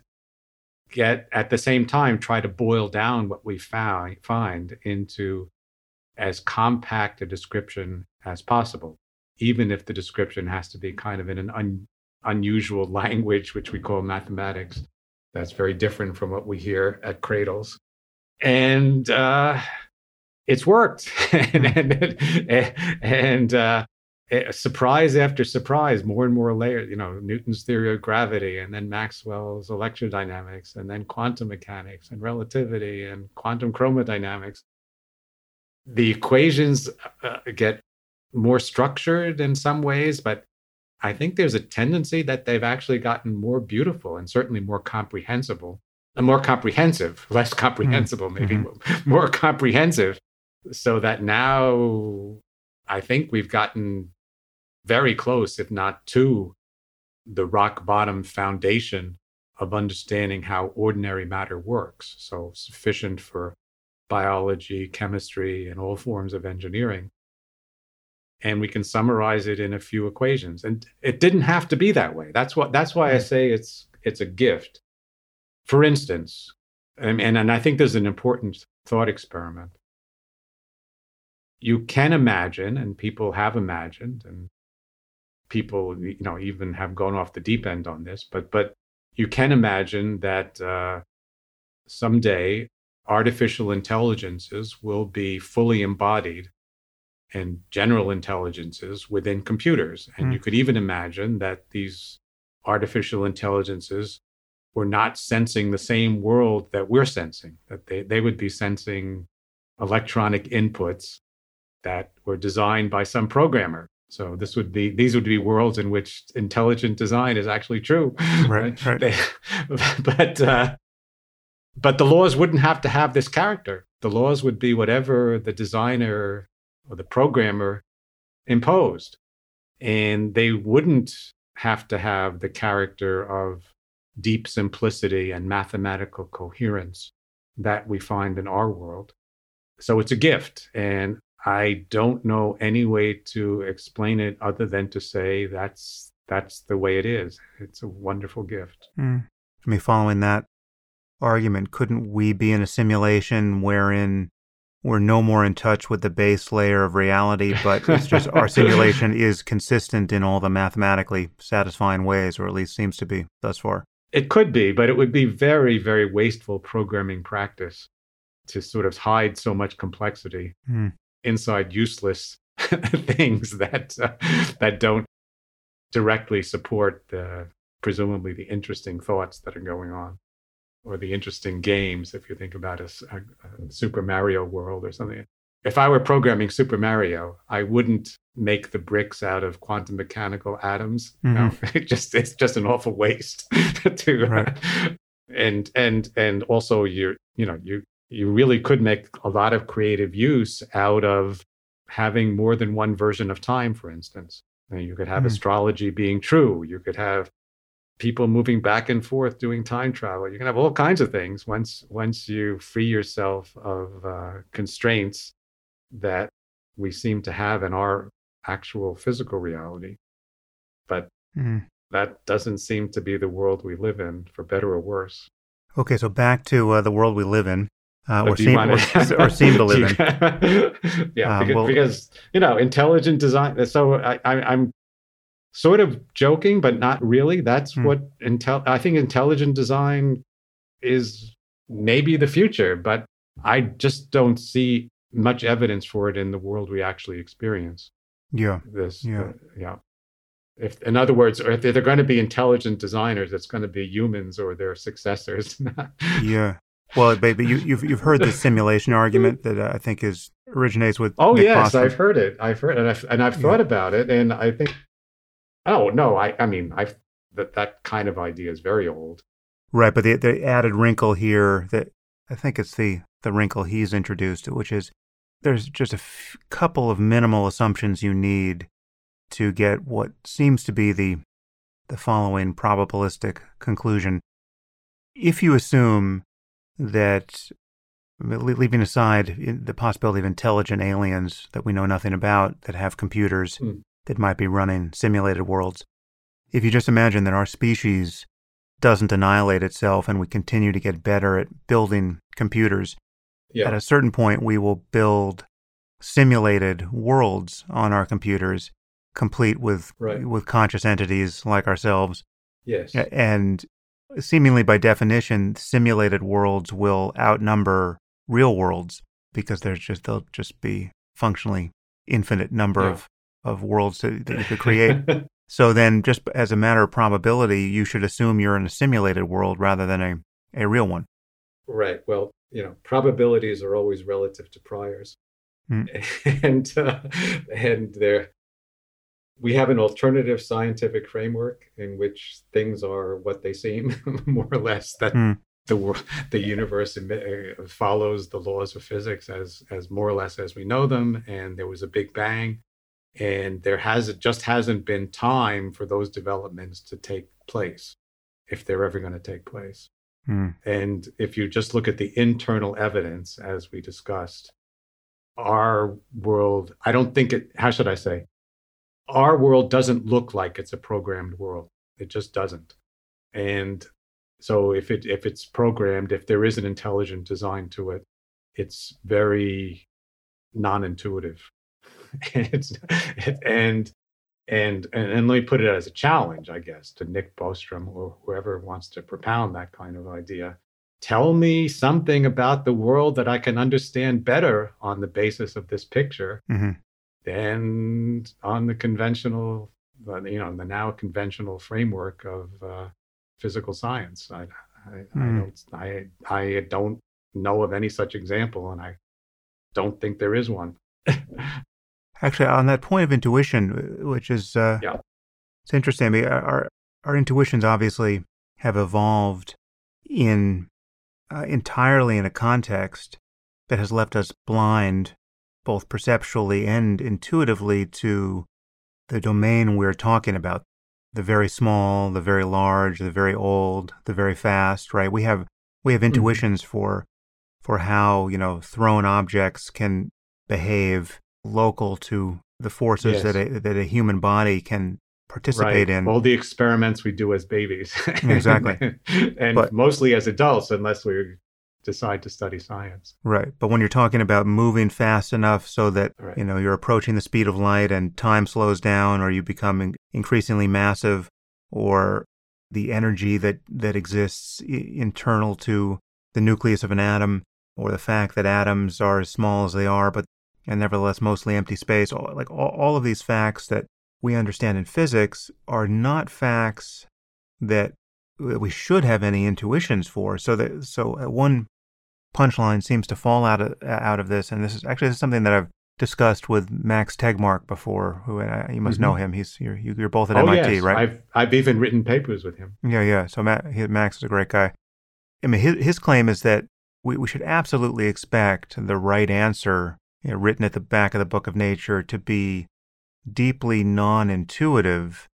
get at the same time try to boil down what we found, find into as compact a description as possible even if the description has to be kind of in an un, unusual language which we call mathematics that's very different from what we hear at cradles. And uh, it's worked. And and, and uh, eh, surprise after surprise more and more layers you know newton's theory of gravity and then maxwell's electrodynamics and then quantum mechanics and relativity and quantum chromodynamics. The equations uh, get more structured in some ways but I think there's a tendency that they've actually gotten more beautiful and certainly more comprehensible, and more comprehensive, less comprehensible, maybe Mhm. more comprehensive, so that now I think we've gotten very close, if not to the rock bottom foundation of understanding how ordinary matter works. So sufficient for biology, chemistry, and all forms of engineering and we can summarize it in a few equations. And it didn't have to be that way. That's what that's why i say it's it's a gift. For instance and, and and i think there's an important thought experiment. You can imagine and people have imagined and people you know even have gone off the deep end on this but but you can imagine that uh, someday artificial intelligences will be fully embodied and general intelligences within computers. And Hmm. you could even imagine that these artificial intelligences were not sensing the same world that we're sensing, that they, they would be sensing electronic inputs that were designed by some programmer. So this would be these would be worlds in which intelligent design is actually true. Right, right. They- but uh, but the laws wouldn't have to have this character. The laws would be whatever the designer or the programmer imposed. And they wouldn't have to have the character of deep simplicity and mathematical coherence that we find in our world. So it's a gift. And I don't know any way to explain it other than to say that's that's the way it is. It's a wonderful gift. Hmm. I mean, following that argument, couldn't we be in a simulation wherein we're no more in touch with the base layer of reality, but it's just our simulation is consistent in all the mathematically satisfying ways, or at least seems to be thus far? It could be, but it would be very, very wasteful programming practice to sort of hide so much complexity Hmm. inside useless things that uh, that don't directly support the presumably the interesting thoughts that are going on or the interesting games if you think about a super mario world or something. If i were programming super mario i wouldn't make the bricks out of quantum mechanical atoms. No it just it's just an awful waste to Right. and and and also you you know you you really could make a lot of creative use out of having more than one version of time for instance. You could have Hmm. astrology being true. You could have people moving back and forth doing time travel. You can have all kinds of things once once you free yourself of uh, constraints that we seem to have in our actual physical reality. But mm. that doesn't seem to be the world we live in, for better or worse. Okay, so back to uh, the world we live in. Uh, or, seem, or, or, seem to live in. yeah, uh, because, well, because, you know, intelligent design. So I, I, am sort of joking, but not really. That's hmm. what intel. I think intelligent design is maybe the future, but I just don't see much evidence for it in the world we actually experience. Yeah. This. Yeah. Uh, yeah. If, in other words, or if they're going to be intelligent designers, it's going to be humans or their successors. yeah. Well, baby, you, you've you've heard the simulation argument that I think is originates with. Oh Nick yes, Bostrom. I've heard it. I've heard it, and I've, and I've thought yeah. about it, and I think Oh no, I I mean I that that kind of idea is very old. Right, but the the added wrinkle here that I think it's the the wrinkle he's introduced, which is there's just a f- couple of minimal assumptions you need to get what seems to be the the following probabilistic conclusion. If you assume that leaving aside the possibility of intelligent aliens that we know nothing about that have computers mm that might be running simulated worlds. If you just imagine that our species doesn't annihilate itself and we continue to get better at building computers, yeah. at a certain point we will build simulated worlds on our computers complete with right. with conscious entities like ourselves. Yes. And seemingly by definition, simulated worlds will outnumber real worlds because there's just they'll just be functionally infinite number yeah. of of worlds that, that you could create. so then, just as a matter of probability, you should assume you're in a simulated world rather than a, a real one. Right. Well, you know, probabilities are always relative to priors, mm. and uh, and there we have an alternative scientific framework in which things are what they seem, more or less. That mm. the the universe uh, follows the laws of physics as as more or less as we know them, and there was a big bang, and there has it just hasn't been time for those developments to take place if they're ever going to take place. Mm. and if you just look at the internal evidence as we discussed our world i don't think it how should i say? Our world doesn't look like it's a programmed world. It just doesn't. And so if it if it's programmed if there is an intelligent design to it it's very non-intuitive it's, and, and and and let me put it as a challenge, I guess, to Nick Bostrom or whoever wants to propound that kind of idea. Tell me something about the world that I can understand better on the basis of this picture mm-hmm. than on the conventional, you know, the now conventional framework of uh, physical science. I, I, mm. I don't, I, I don't know of any such example, and I don't think there is one. Actually, on that point of intuition, which is uh, yeah. it's interesting. I mean, our our intuitions obviously have evolved in uh, entirely in a context that has left us blind, both perceptually and intuitively, to the domain we're talking about. The very small, the very large, the very old, the very fast. Right? We have we have mm-hmm. intuitions mm-hmm. for for how you know thrown objects can behave local to the forces yes. that a, that a human body can participate right. in. All the experiments we do as babies. Mm, exactly. and but, mostly as adults, unless we decide to study science. Right. But when you're talking about moving fast enough so that, right. you know, you're approaching the speed of light and time slows down or you become increasingly massive or the energy that, that exists internal to the nucleus of an atom or the fact that atoms are as small as they are, but and nevertheless mostly empty space. All, like all, all of these facts that we understand in physics are not facts that we should have any intuitions for. So that so uh, one punchline seems to fall out of out of this, and this is actually this is something that I've discussed with Max Tegmark before. Who uh, you must mm-hmm. know him. He's you're, you're both at oh, MIT, yes. right? I've I've even written papers with him. Yeah, yeah. So Max is a great guy. I mean, his his claim is that we we should absolutely expect the right answer you know, written at the back of the book of nature to be deeply non intuitive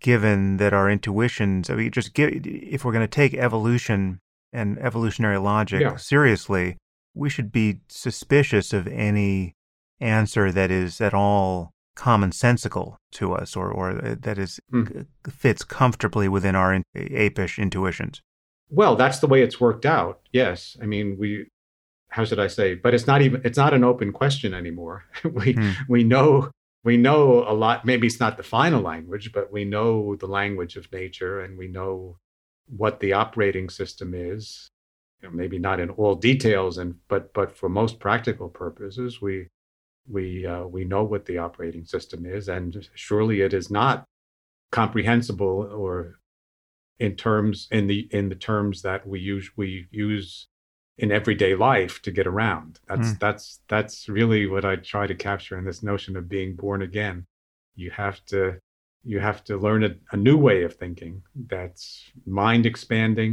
given that our intuitions, I mean, just give, if we're going to take evolution and evolutionary logic Yeah. seriously, we should be suspicious of any answer that is at all commonsensical to us or, or that is Hmm. fits comfortably within our in, apish intuitions. Well, that's the way it's worked out. Yes. I mean, we, how should I say? But it's not even, it's not an open question anymore. we, Hmm. we know, we know a lot. Maybe it's not the final language, but we know the language of nature and we know what the operating system is. You know, maybe not in all details, and but but for most practical purposes, we we uh, we know what the operating system is, and surely it is not comprehensible or in terms in the in the terms that we use we use in everyday life to get around that's Mm. that's that's really what i try to capture in this notion of being born again you have to you have to learn a, a new way of thinking that's mind expanding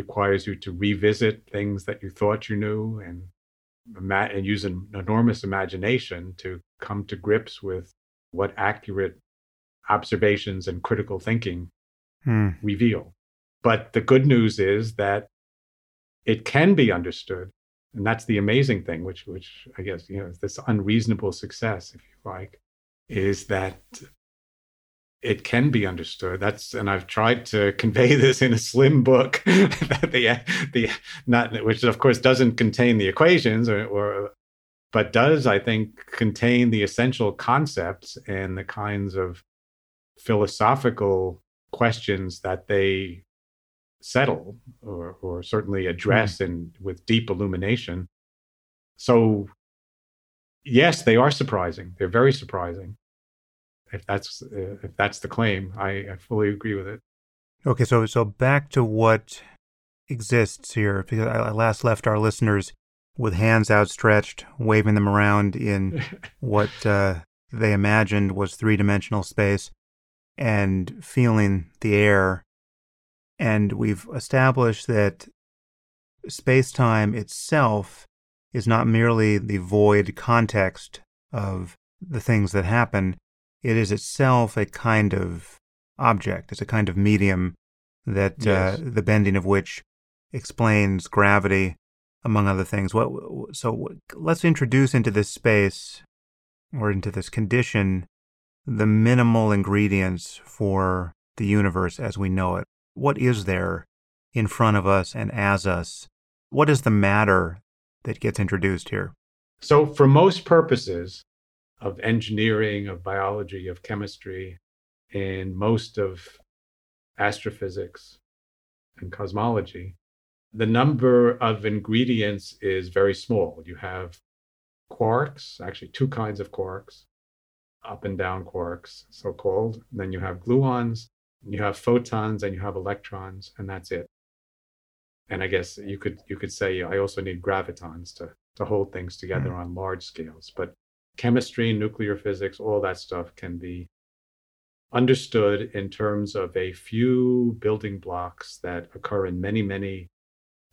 requires you to revisit things that you thought you knew and ima- and use an enormous imagination to come to grips with what accurate observations and critical thinking Hmm. reveal. But the good news is that it can be understood. And that's the amazing thing, which, which I guess, you know, is this unreasonable success, if you like, is that it can be understood. That's, and I've tried to convey this in a slim book that the, the, not, which of course doesn't contain the equations or, or, but does, I think, contain the essential concepts and the kinds of philosophical questions that they settle or, or certainly address and with deep illumination. So, yes, they are surprising. They're very surprising. If that's uh, if that's the claim, I, I fully agree with it. Okay, so so back to what exists here, because I I last left our listeners with hands outstretched, waving them around in what uh, they imagined was three dimensional space and feeling the air. And we've established that space time itself is not merely the void context of the things that happen, it is itself a kind of object, it's a kind of medium that Yes. uh, the bending of which explains gravity, among other things. What so let's introduce into this space or into this condition the minimal ingredients for the universe as we know it. What is there in front of us and as us? What is the matter that gets introduced here? So, for most purposes of engineering, of biology, of chemistry, and most of astrophysics and cosmology, the number of ingredients is very small. You have quarks, actually, two kinds of quarks, up and down quarks, so called. Then you have gluons, you have photons, and you have electrons, and that's it. And I guess you could you could say I also need gravitons to to hold things together hmm. on large scales. But chemistry, nuclear physics, all that stuff can be understood in terms of a few building blocks that occur in many, many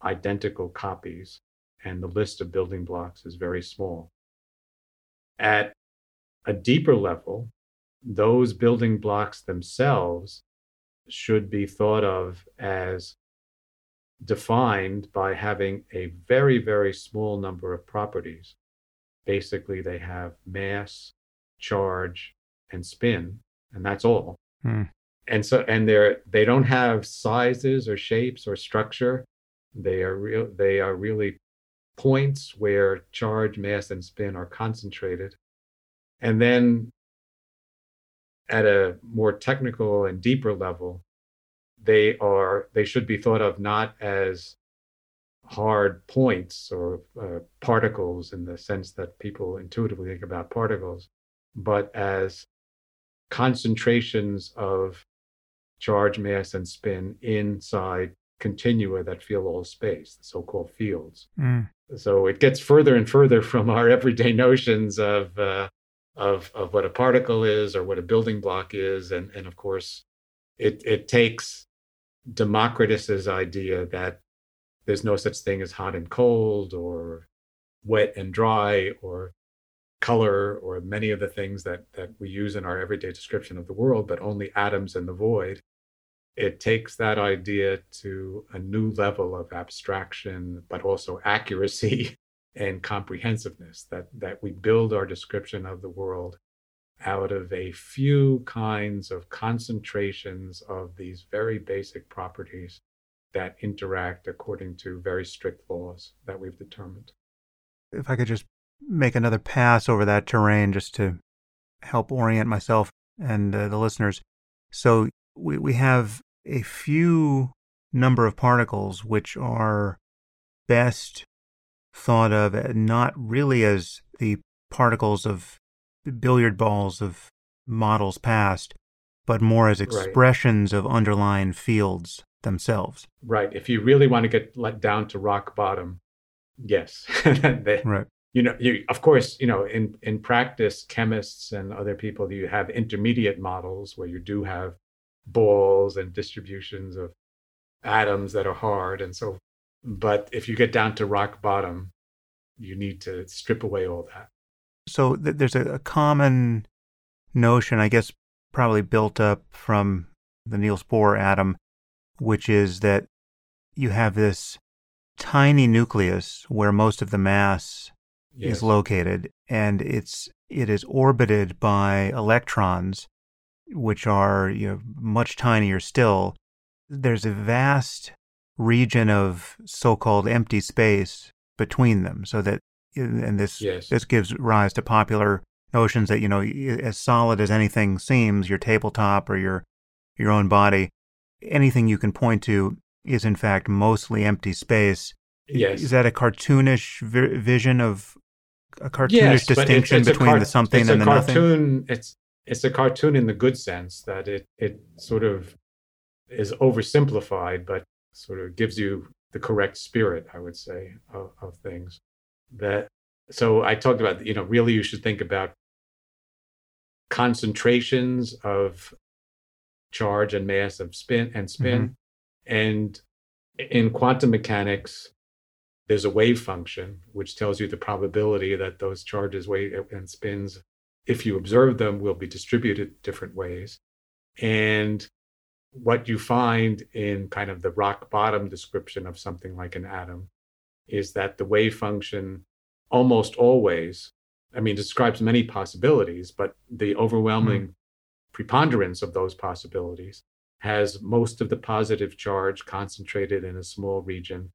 identical copies. And the list of building blocks is very small. At a deeper level, those building blocks themselves should be thought of as defined by having a very, very small number of properties. Basically, they have mass, charge, and spin, and that's all. Hmm. And so, and they're they don't have sizes or shapes or structure. They are real. They are really points where charge, mass, and spin are concentrated. And then, at a more technical and deeper level, they are they should be thought of not as hard points or uh, particles in the sense that people intuitively think about particles, but as concentrations of charge, mass, and spin inside continua that fill all space, the so-called fields. Mm. So it gets further and further from our everyday notions of uh, of of what a particle is or what a building block is, and and of course, it it takes Democritus's idea that there's no such thing as hot and cold or wet and dry or color or many of the things that that we use in our everyday description of the world, but only atoms in the void. It takes that idea to a new level of abstraction, but also accuracy and comprehensiveness. That that we build our description of the world out of a few kinds of concentrations of these very basic properties that interact according to very strict laws that we've determined. If I could just make another pass over that terrain just to help orient myself and uh, the listeners. So we, we have a few number of particles which are best thought of eh, not really as the particles of billiard balls of models past, but more as expressions right. of underlying fields themselves. Right. If you really want to get let down to rock bottom, yes. they, right. You know, you, of course, you know, in, in practice, chemists and other people, you have intermediate models where you do have balls and distributions of atoms that are hard. And so, but if you get down to rock bottom, you need to strip away all that. So th- there's a, a common notion, I guess, probably built up from the Niels Bohr atom, which is that you have this tiny nucleus where most of the mass yes. is located, and it's it is orbited by electrons, which are you know, much tinier still. There's a vast region of so-called empty space between them, so that and this yes. this gives rise to popular notions that you know as solid as anything seems your tabletop or your your own body anything you can point to is in fact mostly empty space. Yes. is that a cartoonish vi- vision of a cartoonish yes, distinction it's, it's between car- the something and the cartoon, nothing it's it's a cartoon in the good sense that it it sort of is oversimplified but sort of gives you the correct spirit i would say of, of things that so I talked about, you know, really you should think about concentrations of charge and mass of spin and spin. Mm-hmm. And in quantum mechanics, there's a wave function which tells you the probability that those charges, wave and spins, if you observe them, will be distributed different ways. And what you find in kind of the rock bottom description of something like an atom is that the wave function almost always, I mean, describes many possibilities, but the overwhelming mm. preponderance of those possibilities has most of the positive charge concentrated in a small region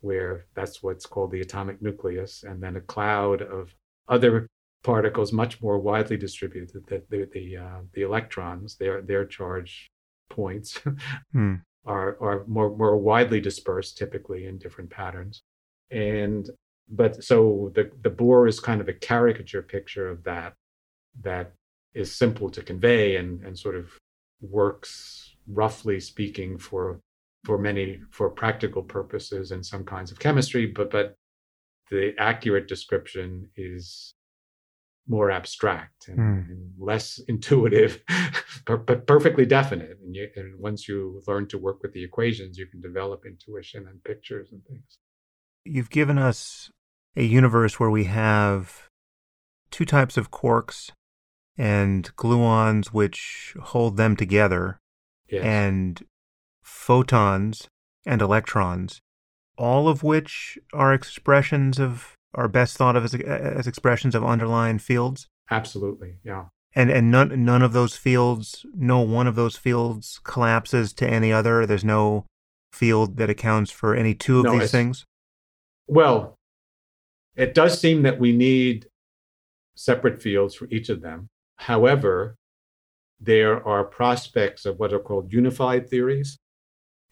where that's what's called the atomic nucleus, and then a cloud of other particles much more widely distributed. The the the, uh, the electrons, their their charge points, mm. are are more more widely dispersed, typically in different patterns. And but so the the Bohr is kind of a caricature picture of that that is simple to convey and and sort of works roughly speaking for for many for practical purposes and some kinds of chemistry but but the accurate description is more abstract and, mm. and less intuitive but perfectly definite and, you, and once you learn to work with the equations you can develop intuition and pictures and things you've given us a universe where we have two types of quarks and gluons which hold them together yes. and photons and electrons all of which are expressions of are best thought of as, uh, as expressions of underlying fields? Absolutely yeah. And and none none of those fields no one of those fields collapses to any other. There's no field that accounts for any two of no, these things? Well it does seem that we need separate fields for each of them. However, there are prospects of what are called unified theories,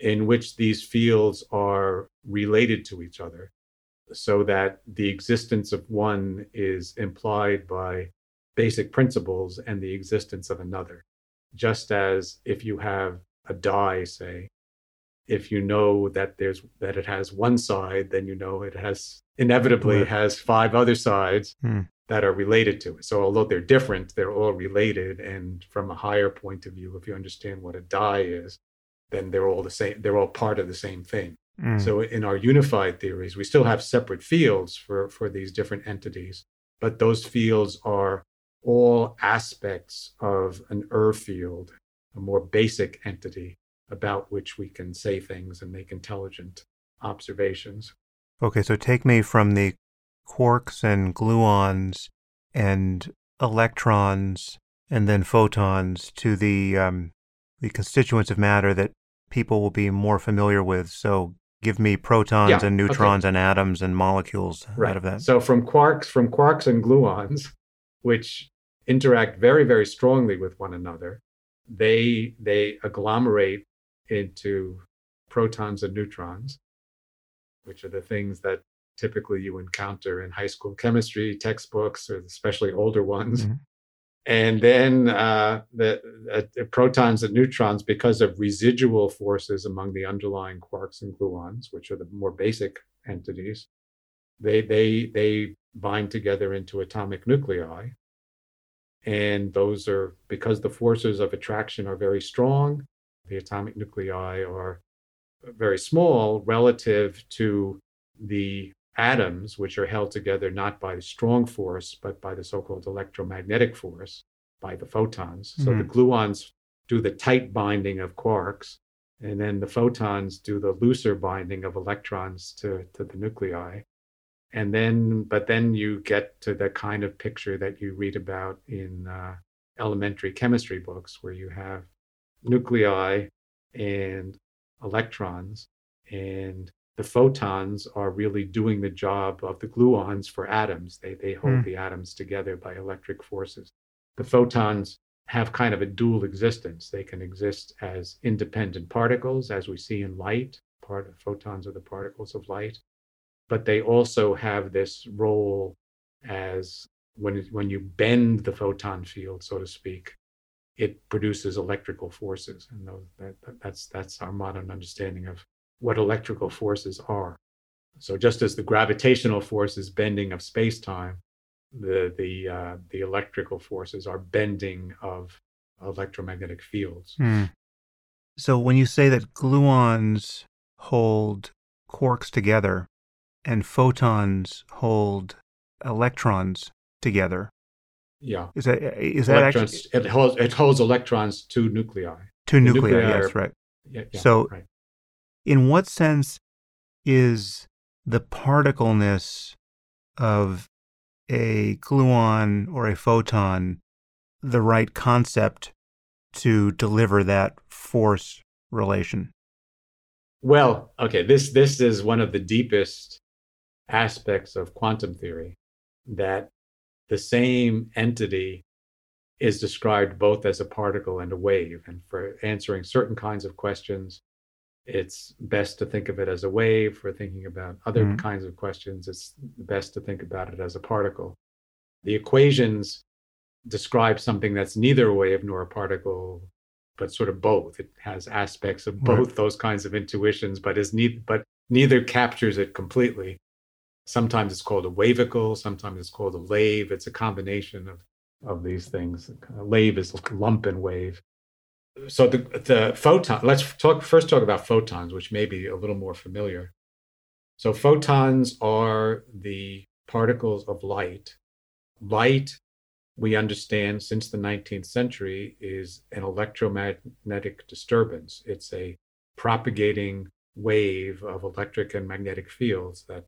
in which these fields are related to each other, so that the existence of one is implied by basic principles and the existence of another. Just as if you have a die, say, if you know that there's that it has one side, then you know it has inevitably right. has five other sides hmm. that are related to it. So although they're different, they're all related. And from a higher point of view, if you understand what a die is, then they're all the same. They're all part of the same thing. Hmm. So in our unified theories, we still have separate fields for for these different entities, but those fields are all aspects of an Ur field, a more basic entity about which we can say things and make intelligent observations. Okay, so take me from the quarks and gluons and electrons and then photons to the um, the constituents of matter that people will be more familiar with. So give me protons yeah, and neutrons okay. and atoms and molecules right. out of that. So from quarks, from quarks and gluons, which interact very, very strongly with one another, they they agglomerate into protons and neutrons, which are the things that typically you encounter in high school chemistry textbooks, or especially older ones. Mm-hmm and then uh, the, uh, the, protons and neutrons, because of residual forces among the underlying quarks and gluons, which are the more basic entities, they they they bind together into atomic nuclei, and those are because the forces of attraction are very strong. The atomic nuclei are very small relative to the atoms, which are held together not by strong force, but by the so called electromagnetic force, by the photons. Mm-hmm. So the hmm. gluons do the tight binding of quarks, and then the photons do the looser binding of electrons to, to the nuclei. And then, but then you get to the kind of picture that you read about in uh, elementary chemistry books, where you have nuclei and electrons, and the photons are really doing the job of the gluons for atoms. They, they hold mm. the atoms together by electric forces. The photons have kind of a dual existence. They can exist as independent particles, as we see in light. Part of photons are the particles of light, but they also have this role as when when you bend the photon field, so to speak, it produces electrical forces, and those, that, that's that's our modern understanding of what electrical forces are. So just as the gravitational force is bending of space-time, the the uh, the electrical forces are bending of electromagnetic fields. Hmm. So when you say that gluons hold quarks together and photons hold electrons together, yeah, is that is that actually it holds it holds electrons to nuclei. To nuclei, nuclei yes, are, right. Yeah, yeah, so right in what sense is the particleness of a gluon or a photon the right concept to deliver that force relation? Well, okay, this this is one of the deepest aspects of quantum theory that the same entity is described both as a particle and a wave. And for answering certain kinds of questions, it's best to think of it as a wave. For thinking about other mm-hmm. kinds of questions, it's best to think about it as a particle. The equations describe something that's neither a wave nor a particle, but sort of both. It has aspects of both right. those kinds of intuitions, but is ne- but neither captures it completely. Sometimes it's called a wavicle, sometimes it's called a lave. It's a combination of of these things. A lave is lump and wave so the the photon let's talk first talk about photons which may be a little more familiar. So photons are the particles of light. Light we understand since the 19th century is an electromagnetic disturbance. It's a propagating wave of electric and magnetic fields that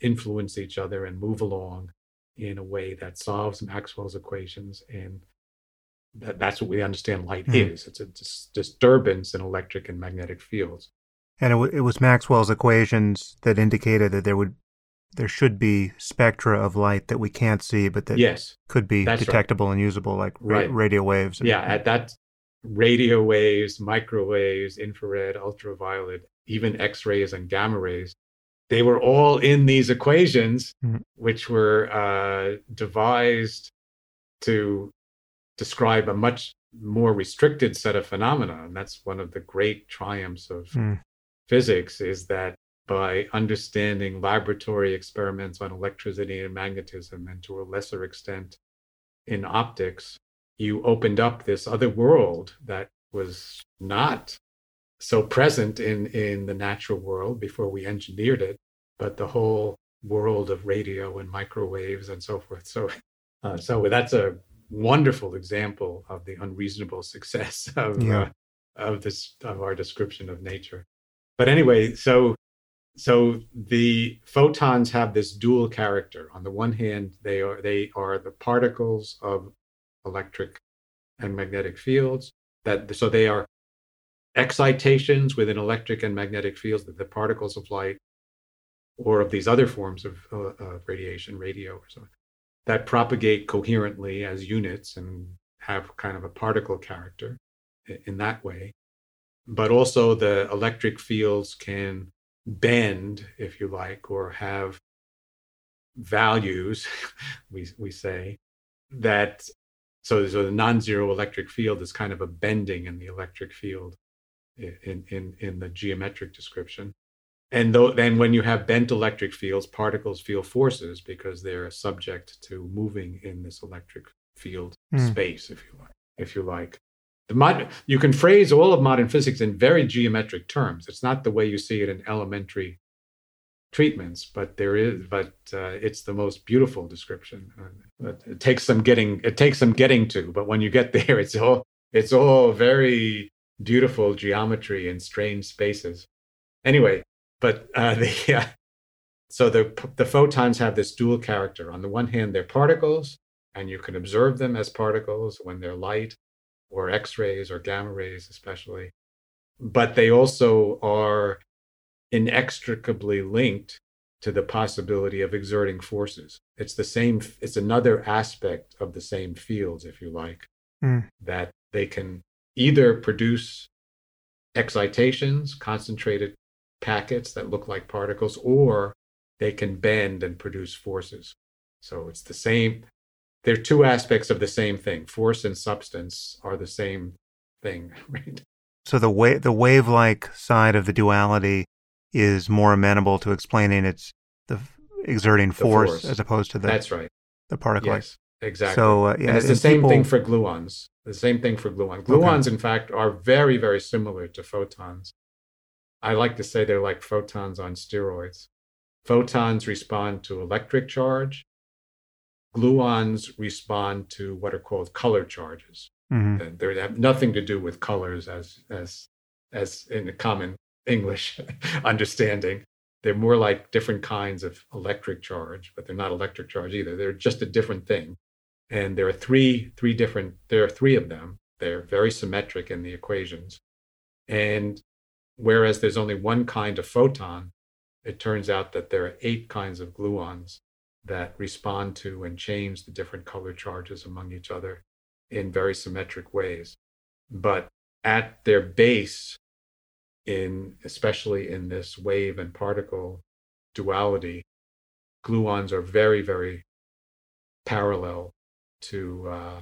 influence each other and move along in a way that solves maxwell's equations and that, that's what we understand light mm. is. It's a dis- disturbance in electric and magnetic fields. And it, w- it was Maxwell's equations that indicated that there would there should be spectra of light that we can't see, but that yes, could be detectable right. and usable, like ra- right. radio waves. And, yeah, at that radio waves, microwaves, infrared, ultraviolet, even X-rays and gamma rays. They were all in these equations, mm-hmm. which were uh, devised to describe a much more restricted set of phenomena. And that's one of the great triumphs of mm. physics is that by understanding laboratory experiments on electricity and magnetism, and to a lesser extent in optics, you opened up this other world that was not so present in, in the natural world before we engineered it. But the whole world of radio and microwaves and so forth. So, uh, so that's a wonderful example of the unreasonable success of yeah. uh, of this of our description of nature. But anyway, so so the photons have this dual character. On the one hand, they are they are the particles of electric and magnetic fields. That so they are excitations within electric and magnetic fields that the particles of light or of these other forms of uh, radiation, radio or something, that propagate coherently as units and have kind of a particle character in that way. But also the electric fields can bend, if you like, or have values, we, we say, that so, so the non-zero electric field is kind of a bending in the electric field in, in, in the geometric description. And though, then when you have bent electric fields, particles feel forces because they're subject to moving in this electric field mm. space, if you like. If you like, the mod, you can phrase all of modern physics in very geometric terms. It's not the way you see it in elementary treatments, but there is, but uh, it's the most beautiful description. Uh, it takes some getting, it takes some getting to, but when you get there, it's all, it's all very beautiful geometry in strange spaces. Anyway, but uh, the uh, so the the photons have this dual character. On the one hand, they're particles, and you can observe them as particles when they're light, or X-rays or gamma rays, especially. But they also are inextricably linked to the possibility of exerting forces. It's the same. It's another aspect of the same fields, if you like, mm. that they can either produce excitations, concentrated packets that look like particles, or they can bend and produce forces. So it's the same. They're two aspects of the same thing. Force and substance are the same thing, right? So the wa- the wave-like side of the duality is more amenable to explaining its the exerting force, force. as opposed to the that's right the particle. Yes, exactly. So uh, yeah, and it's the same people... thing for gluons. The same thing for gluons. Gluons, okay. in fact, are very very similar to photons. I like to say they're like photons on steroids. Photons respond to electric charge. Gluons respond to what are called color charges. Mm-hmm. They have nothing to do with colors as as as in the common English understanding. They're more like different kinds of electric charge, but they're not electric charge either. They're just a different thing. And there are three three different there are three of them. They're very symmetric in the equations. And Whereas there's only one kind of photon, it turns out that there are eight kinds of gluons that respond to and change the different color charges among each other in very symmetric ways. But at their base, in especially in this wave and particle duality, gluons are very, very parallel to uh,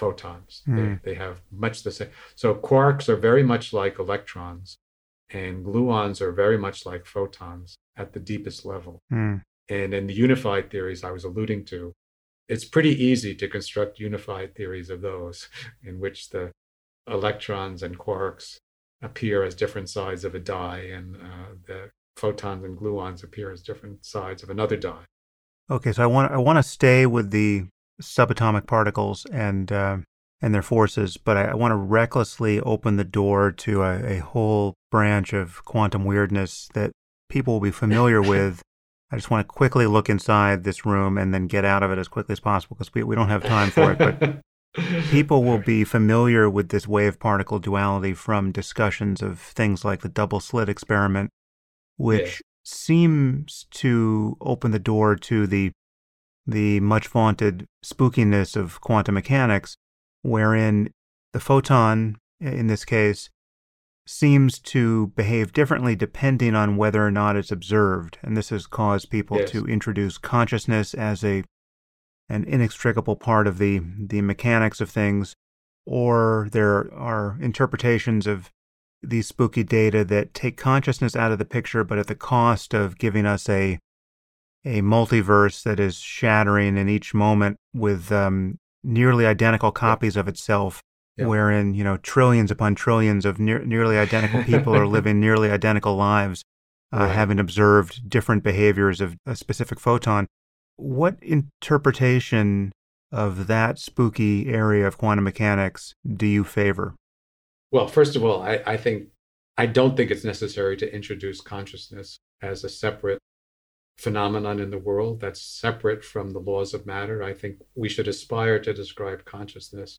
photons. Mm. They, they have much the same. So quarks are very much like electrons, and gluons are very much like photons at the deepest level. Mm. And in the unified theories I was alluding to, it's pretty easy to construct unified theories of those, in which the electrons and quarks appear as different sides of a die, and uh, the photons and gluons appear as different sides of another die. Okay, so I want I want to stay with the subatomic particles and uh, and their forces, but I, I want to recklessly open the door to a, a, whole branch of quantum weirdness that people will be familiar with. I just want to quickly look inside this room and then get out of it as quickly as possible because we, we don't have time for it. But people will be familiar with this wave particle duality from discussions of things like the double slit experiment, which seems to open the door to the the much vaunted spookiness of quantum mechanics, wherein the photon, in this case, seems to behave differently depending on whether or not it's observed. And this has caused people yes. to introduce consciousness as a an inextricable part of the, the mechanics of things, or there are interpretations of these spooky data that take consciousness out of the picture, but at the cost of giving us a a multiverse that is shattering in each moment with um, nearly identical copies of itself, yeah. wherein you know trillions upon trillions of nearly identical people are living nearly identical lives. uh, Right. having observed different behaviors of a specific photon. What interpretation of that spooky area of quantum mechanics do you favor? Well, first of all, I, I think I don't think it's necessary to introduce consciousness as a separate phenomenon in the world that's separate from the laws of matter. I think we should aspire to describe consciousness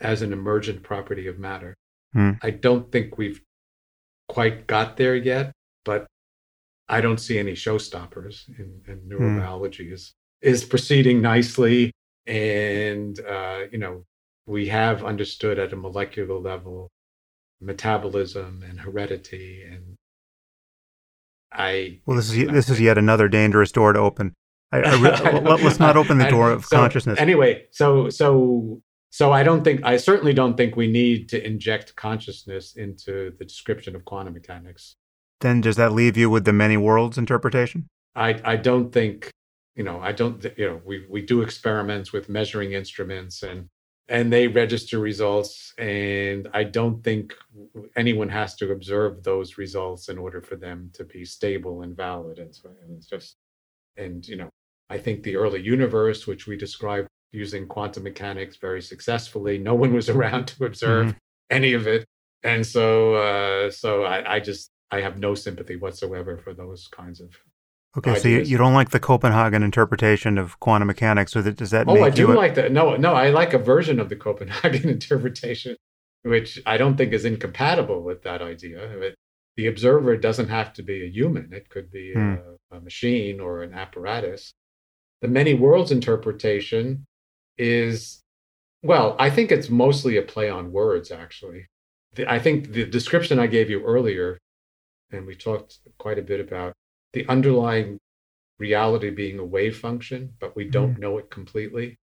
as an emergent property of matter. Hmm. I don't think we've quite got there yet, but I don't see any showstoppers in, in neurobiology is is proceeding nicely, and uh, you know we have understood at a molecular level metabolism and heredity, and I Well, this is this is yet another dangerous door to open. I, I re- let, us not open the door of so, consciousness. Anyway, so so so I don't think I certainly don't think we need to inject consciousness into the description of quantum mechanics. then does that leave you with the many worlds interpretation? I I don't think you know I don't you know we we do experiments with measuring instruments and and they register results and I don't think anyone has to observe those results in order for them to be stable and valid and so and it's just and you know I think the early universe which we described using quantum mechanics very successfully no one was around to observe any of it. And so uh so I I just I have no sympathy whatsoever for those kinds of Okay, so you, you don't like the Copenhagen interpretation of quantum mechanics, or that does that Oh, I do you? a- like that. No, no, I like a version of the Copenhagen interpretation, which I don't think is incompatible with that idea. It, the observer doesn't have to be a human; it could be Hmm. a, a machine or an apparatus. The many worlds interpretation is, well, I think it's mostly a play on words. Actually, the, I think the description I gave you earlier, and we talked quite a bit about the underlying reality being a wave function, but we don't mm. know it completely.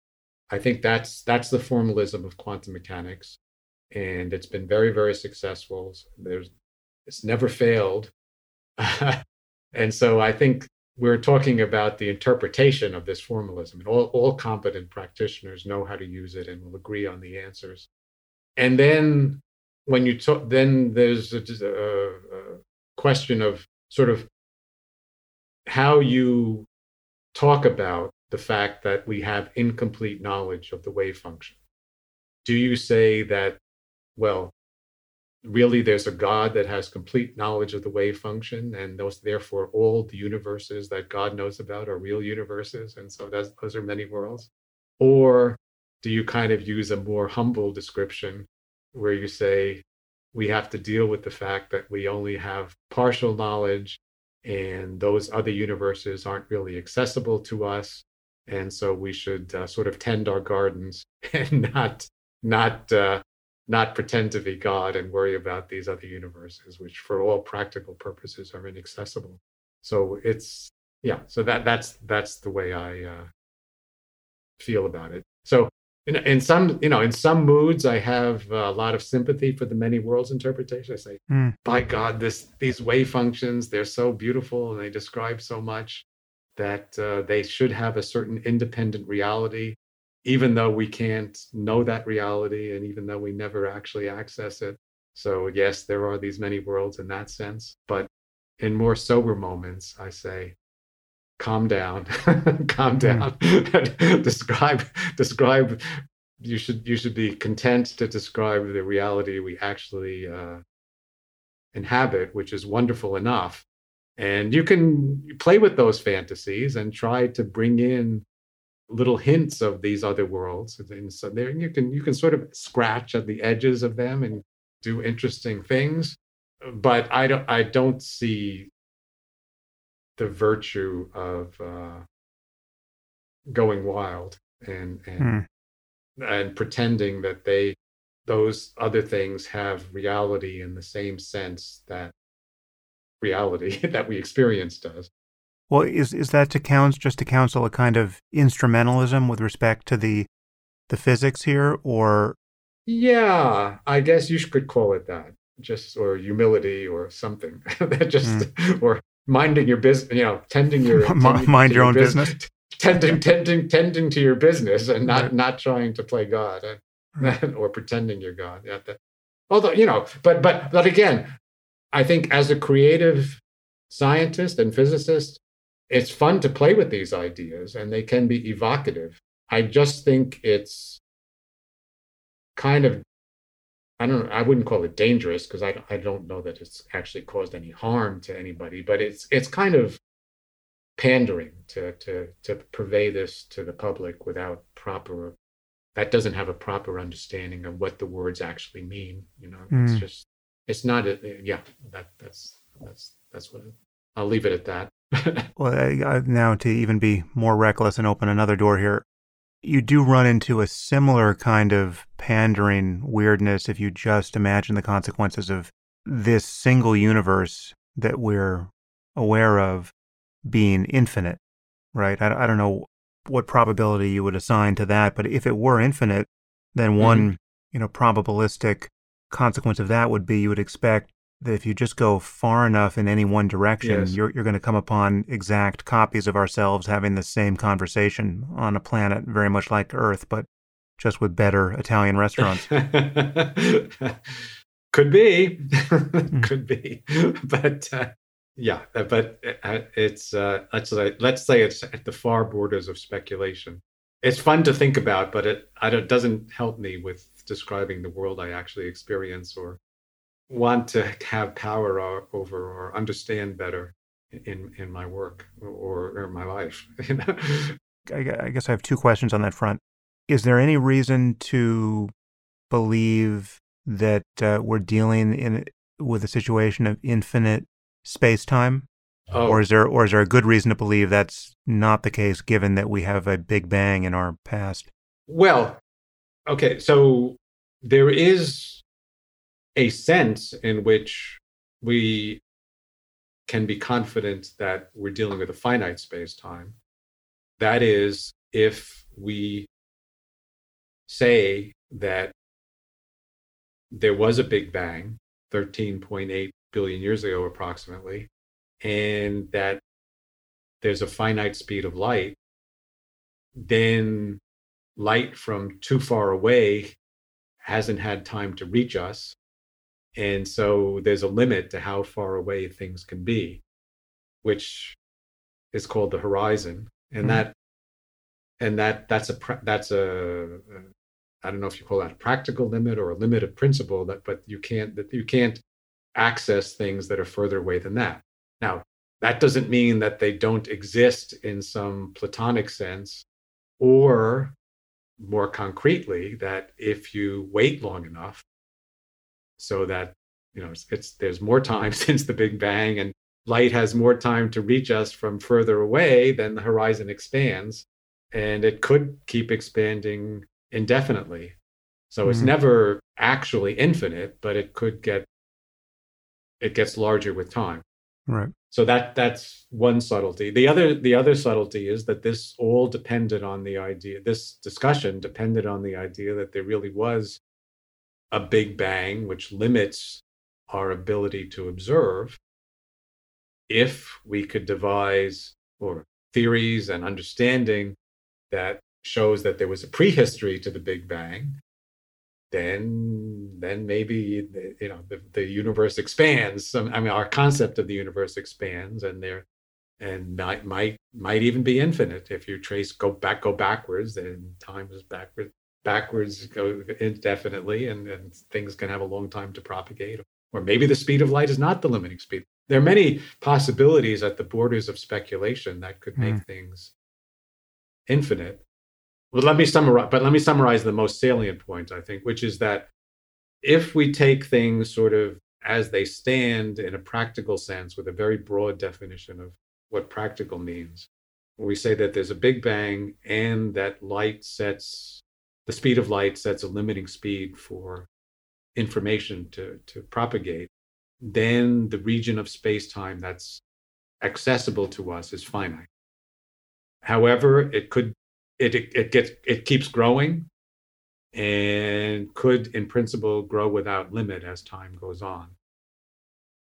I think that's that's the formalism of quantum mechanics, and it's been very very successful. There's it's never failed, and so I think we're talking about the interpretation of this formalism, and all all competent practitioners know how to use it and will agree on the answers. And then when you talk, then there's a, a, a question of sort of how you talk about the fact that we have incomplete knowledge of the wave function. Do you say that, well, really there's a God that has complete knowledge of the wave function, and those therefore all the universes that God knows about are real universes, and so that's, those are many worlds? Or do you kind of use a more humble description where you say we have to deal with the fact that we only have partial knowledge and those other universes aren't really accessible to us. And so we should uh, sort of tend our gardens and not not uh, not pretend to be god and worry about these other universes which for all practical purposes are inaccessible. So it's yeah so that that's that's the way i uh, feel about it in, in some you know in some moods i have a lot of sympathy for the many worlds interpretation i say Hmm. by god this these wave functions they're so beautiful and they describe so much that uh, they should have a certain independent reality even though we can't know that reality and even though we never actually access it so yes there are these many worlds in that sense but in more sober moments i say calm down calm down. Describe describe you should you should be content to describe the reality we actually uh, inhabit which is wonderful enough. And you can play with those fantasies and try to bring in little hints of these other worlds. And so there you can you can sort of scratch at the edges of them and do interesting things. But i don't i don't see the virtue of uh, going wild and and Hmm. and pretending that they those other things have reality in the same sense that reality that we experience does. Well, is is that to count just to counsel a kind of instrumentalism with respect to the the physics here, or? Yeah i guess you could call it that just or humility or something. That just or minding your business you know tending your tending mind to your own bus- business? tending tending tending to your business and not Right. not trying to play god Right. or pretending you're god yeah, that, although you know but but but again i think as a creative scientist and physicist, it's fun to play with these ideas and they can be evocative. I just think it's kind of I don't I wouldn't call it dangerous because I I don't know that it's actually caused any harm to anybody, but it's it's kind of pandering to to to purvey this to the public without proper that doesn't have a proper understanding of what the words actually mean. You know, mm. it's just it's not a, yeah that that's that's that's what it, I'll leave it at that. well, now to even be more reckless and open another door here, you do run into a similar kind of pandering weirdness if you just imagine the consequences of this single universe that we're aware of being infinite, right? I, I don't know what probability you would assign to that, but if it were infinite, then mm-hmm. one, mm-hmm. you know, probabilistic consequence of that would be you would expect if you just go far enough in any one direction, yes. you're, you're going to come upon exact copies of ourselves having the same conversation on a planet very much like Earth, but just with better Italian restaurants. Could be, hmm. could be, but uh, yeah, but uh, it's uh, let's say let's say it's at the far borders of speculation. It's fun to think about, but it it doesn't help me with describing the world I actually experience or want to have power over or understand better in in my work or, or my life. I guess I have two questions on that front. Is there any reason to believe that uh, we're dealing in with a situation of infinite space time? Oh. Or is there or is there a good reason to believe that's not the case given that we have a big bang in our past? Well, okay, so there is a sense in which we can be confident that we're dealing with a finite space time. That is, if we say that there was a Big Bang 13.8 billion years ago, approximately, and that there's a finite speed of light, then light from too far away hasn't had time to reach us and so there's a limit to how far away things can be, which is called the horizon. And mm-hmm. that and that that's a that's a I don't know if you call that a practical limit or a limit of principle that but you can't that you can't access things that are further away than that. Now, that doesn't mean that they don't exist in some platonic sense or more concretely that if you wait long enough so that you know it's, it's there's more time since the big bang and light has more time to reach us from further away than the horizon expands. And it could keep expanding indefinitely. So mm-hmm. it's never actually infinite but it could get it gets larger with time. Right. So that that's one subtlety. The other the other subtlety is that this all depended on the idea this discussion depended on the idea that there really was a big bang, which limits our ability to observe, if we could devise or theories and understanding that shows that there was a prehistory to the Big Bang, then then maybe you know the, the universe expands. I mean, our concept of the universe expands, and there and might might might even be infinite if you trace go back go backwards. Then time is backwards backwards go indefinitely and, and things can have a long time to propagate or maybe the speed of light is not the limiting speed there are many possibilities at the borders of speculation that could make mm. things infinite well let me summarize but let me summarize the most salient point i think which is that if we take things sort of as they stand in a practical sense with a very broad definition of what practical means we say that there's a big bang and that light sets the speed of light sets a limiting speed for information to, to propagate, then the region of space time that's accessible to us is finite. However, it could it, it, it gets it keeps growing and could in principle grow without limit as time goes on.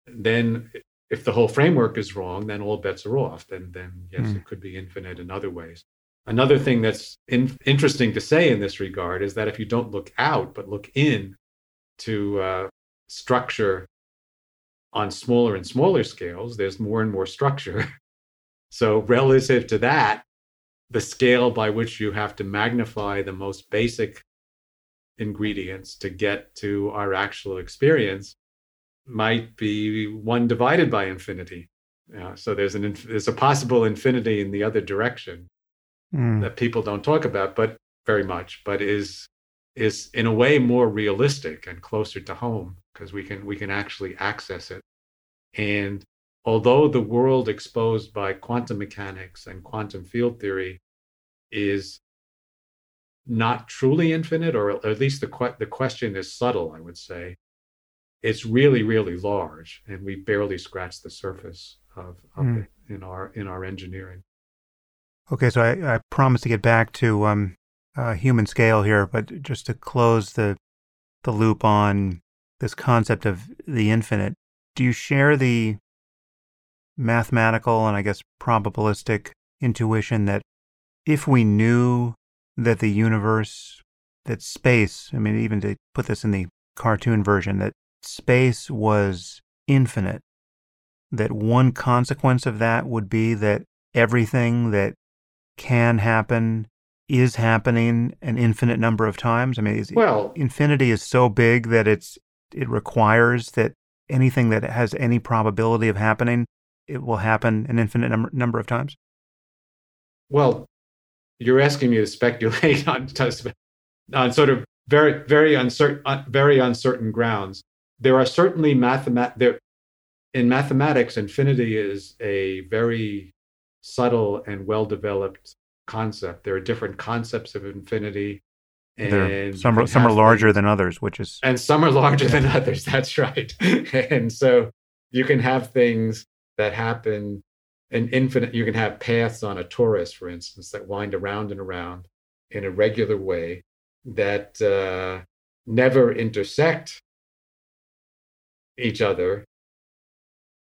Then if the whole framework is wrong, then all bets are off. Then then yes, mm. it could be infinite in other ways. Another thing that's in, interesting to say in this regard is that if you don't look out but look in to uh, structure on smaller and smaller scales, there's more and more structure. so, relative to that, the scale by which you have to magnify the most basic ingredients to get to our actual experience might be one divided by infinity. Yeah, so there's an there's a possible infinity in the other direction mm. that people don't talk about, but very much, but is is in a way more realistic and closer to home because we can we can actually access it. And although the world exposed by quantum mechanics and quantum field theory is not truly infinite, or at least the the question is subtle, I would say. It's really, really large, and we barely scratch the surface of, of mm. it in our in our engineering. Okay, so I, I promise to get back to um, uh, human scale here, but just to close the the loop on this concept of the infinite, do you share the mathematical and I guess probabilistic intuition that if we knew that the universe, that space, I mean, even to put this in the cartoon version, that space was infinite, that one consequence of that would be that everything that can happen is happening an infinite number of times. I mean, well, infinity is so big that it's it requires that anything that has any probability of happening, it will happen an infinite number, number of times. Well, you're asking me to speculate on, on sort of very very uncertain uh, very uncertain grounds. There are certainly mathemat there in mathematics, infinity is a very subtle and well developed concept. There are different concepts of infinity. And some are, some are larger things, than others, which is and some are larger yeah. than others. That's right. and so you can have things that happen an infinite you can have paths on a torus for instance that wind around and around in a regular way that uh, never intersect each other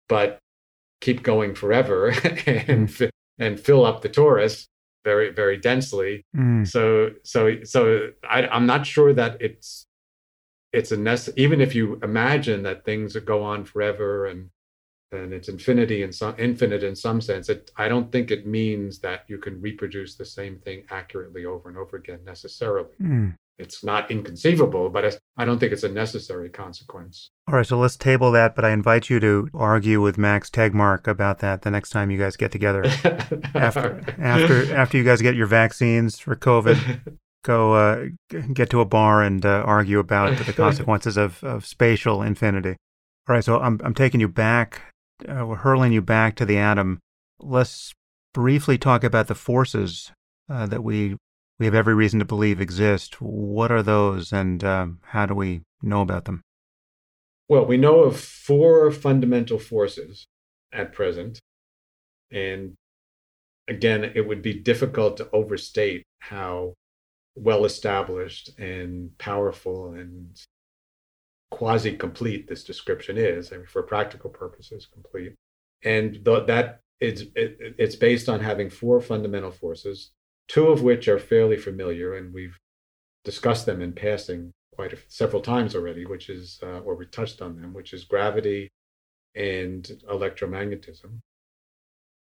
but keep going forever and mm. and fill up the torus very very densely mm. so so so I, i'm not sure that it's it's a nece- even if you imagine that things go on forever and and it's infinity in some infinite in some sense it, i don't think it means that you can reproduce the same thing accurately over and over again necessarily mm. It's not inconceivable but i don't think it's a necessary consequence. All right so let's table that but i invite you to argue with max tegmark about that the next time you guys get together. After after after you guys get your vaccines for covid go uh, get to a bar and uh, argue about the consequences of, of spatial infinity. All right, so I'm I'm taking you back uh, we're hurling you back to the atom. Let's briefly talk about the forces uh, that we we have every reason to believe exist. What are those, and um, how do we know about them? Well, we know of four fundamental forces at present, and again, it would be difficult to overstate how well established and powerful and quasi complete this description is, I mean, for practical purposes, complete. And th- that it's, it, it's based on having four fundamental forces, two of which are fairly familiar, and we've discussed them in passing quite a, several times already, which is, uh, or we touched on them, which is gravity and electromagnetism.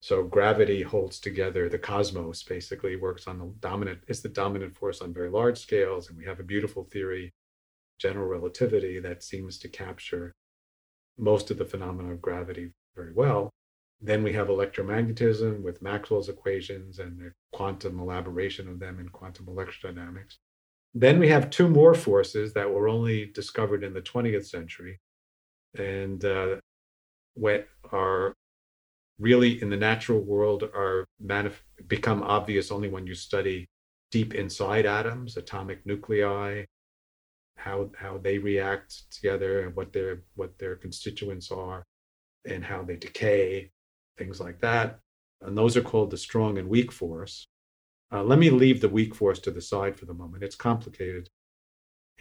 So gravity holds together the cosmos, basically works on the dominant, it's the dominant force on very large scales. And we have a beautiful theory general relativity that seems to capture most of the phenomena of gravity very well. Then we have electromagnetism with Maxwell's equations and the quantum elaboration of them in quantum electrodynamics. Then we have two more forces that were only discovered in the 20th century and uh, what are really in the natural world are manif- become obvious only when you study deep inside atoms, atomic nuclei, how how they react together and what their what their constituents are and how they decay things like that. And those are called the strong and weak force. Uh, let me leave the weak force to the side for the moment. It's complicated.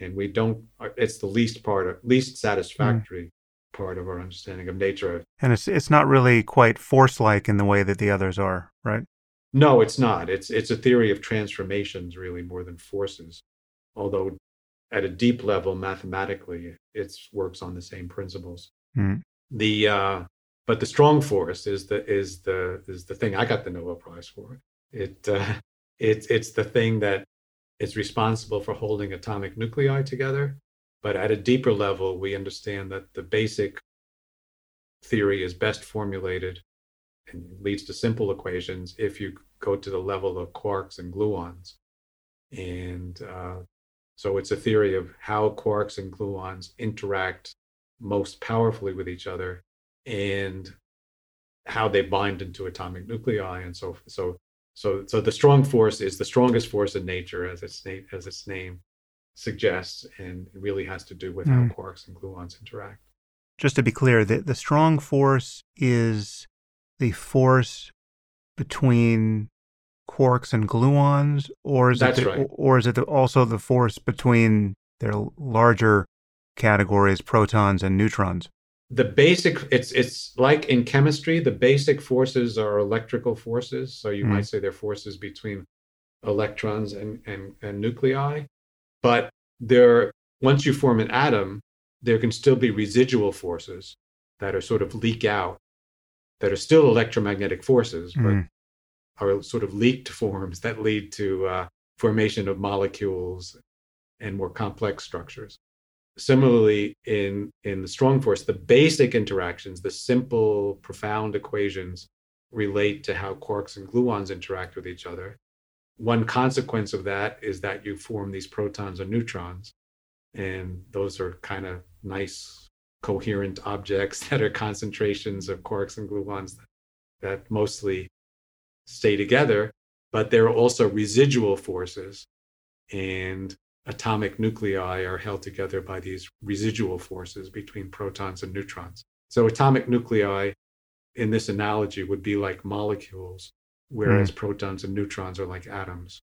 And we don't it's the least part of least satisfactory mm. part of our understanding of nature. And it's it's not really quite force like in the way that the others are right? No it's not. It's it's a theory of transformations really more than forces. Although at a deep level mathematically it works on the same principles. Mm. The uh, but the strong force is the is the is the thing I got the Nobel Prize for. It uh, it's it's the thing that is responsible for holding atomic nuclei together. But at a deeper level, we understand that the basic theory is best formulated and leads to simple equations if you go to the level of quarks and gluons. And uh, so it's a theory of how quarks and gluons interact most powerfully with each other and how they bind into atomic nuclei and so so so so the strong force is the strongest force in nature as its name as its name suggests and it really has to do with mm. how hmm. quarks and gluons interact just to be clear the, the strong force is the force between quarks and gluons or is That's it the, right. or is it the, also the force between their larger categories protons and neutrons the basic it's it's like in chemistry the basic forces are electrical forces so you mm. might say they're forces between electrons and, and and nuclei but there once you form an atom there can still be residual forces that are sort of leak out that are still electromagnetic forces but mm. are sort of leaked forms that lead to uh, formation of molecules and more complex structures Similarly, in, in the strong force, the basic interactions, the simple, profound equations relate to how quarks and gluons interact with each other. One consequence of that is that you form these protons and neutrons. And those are kind of nice, coherent objects that are concentrations of quarks and gluons that, that mostly stay together. But there are also residual forces. And atomic nuclei are held together by these residual forces between protons and neutrons. So atomic nuclei in this analogy would be like molecules, whereas mm. protons and neutrons are like atoms.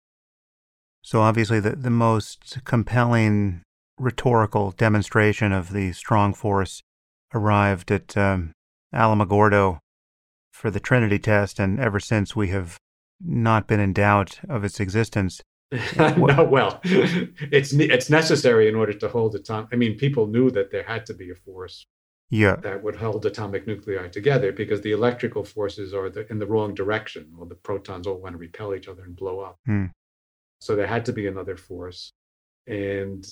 So obviously the, the most compelling rhetorical demonstration of the strong force arrived at um, Alamogordo for the Trinity test, and ever since we have not been in doubt of its existence. no, well, it's it's necessary in order to hold atomic. I mean, people knew that there had to be a force yeah. that would hold atomic nuclei together because the electrical forces are the, in the wrong direction. Well, the protons all want to repel each other and blow up. Hmm. So there had to be another force, and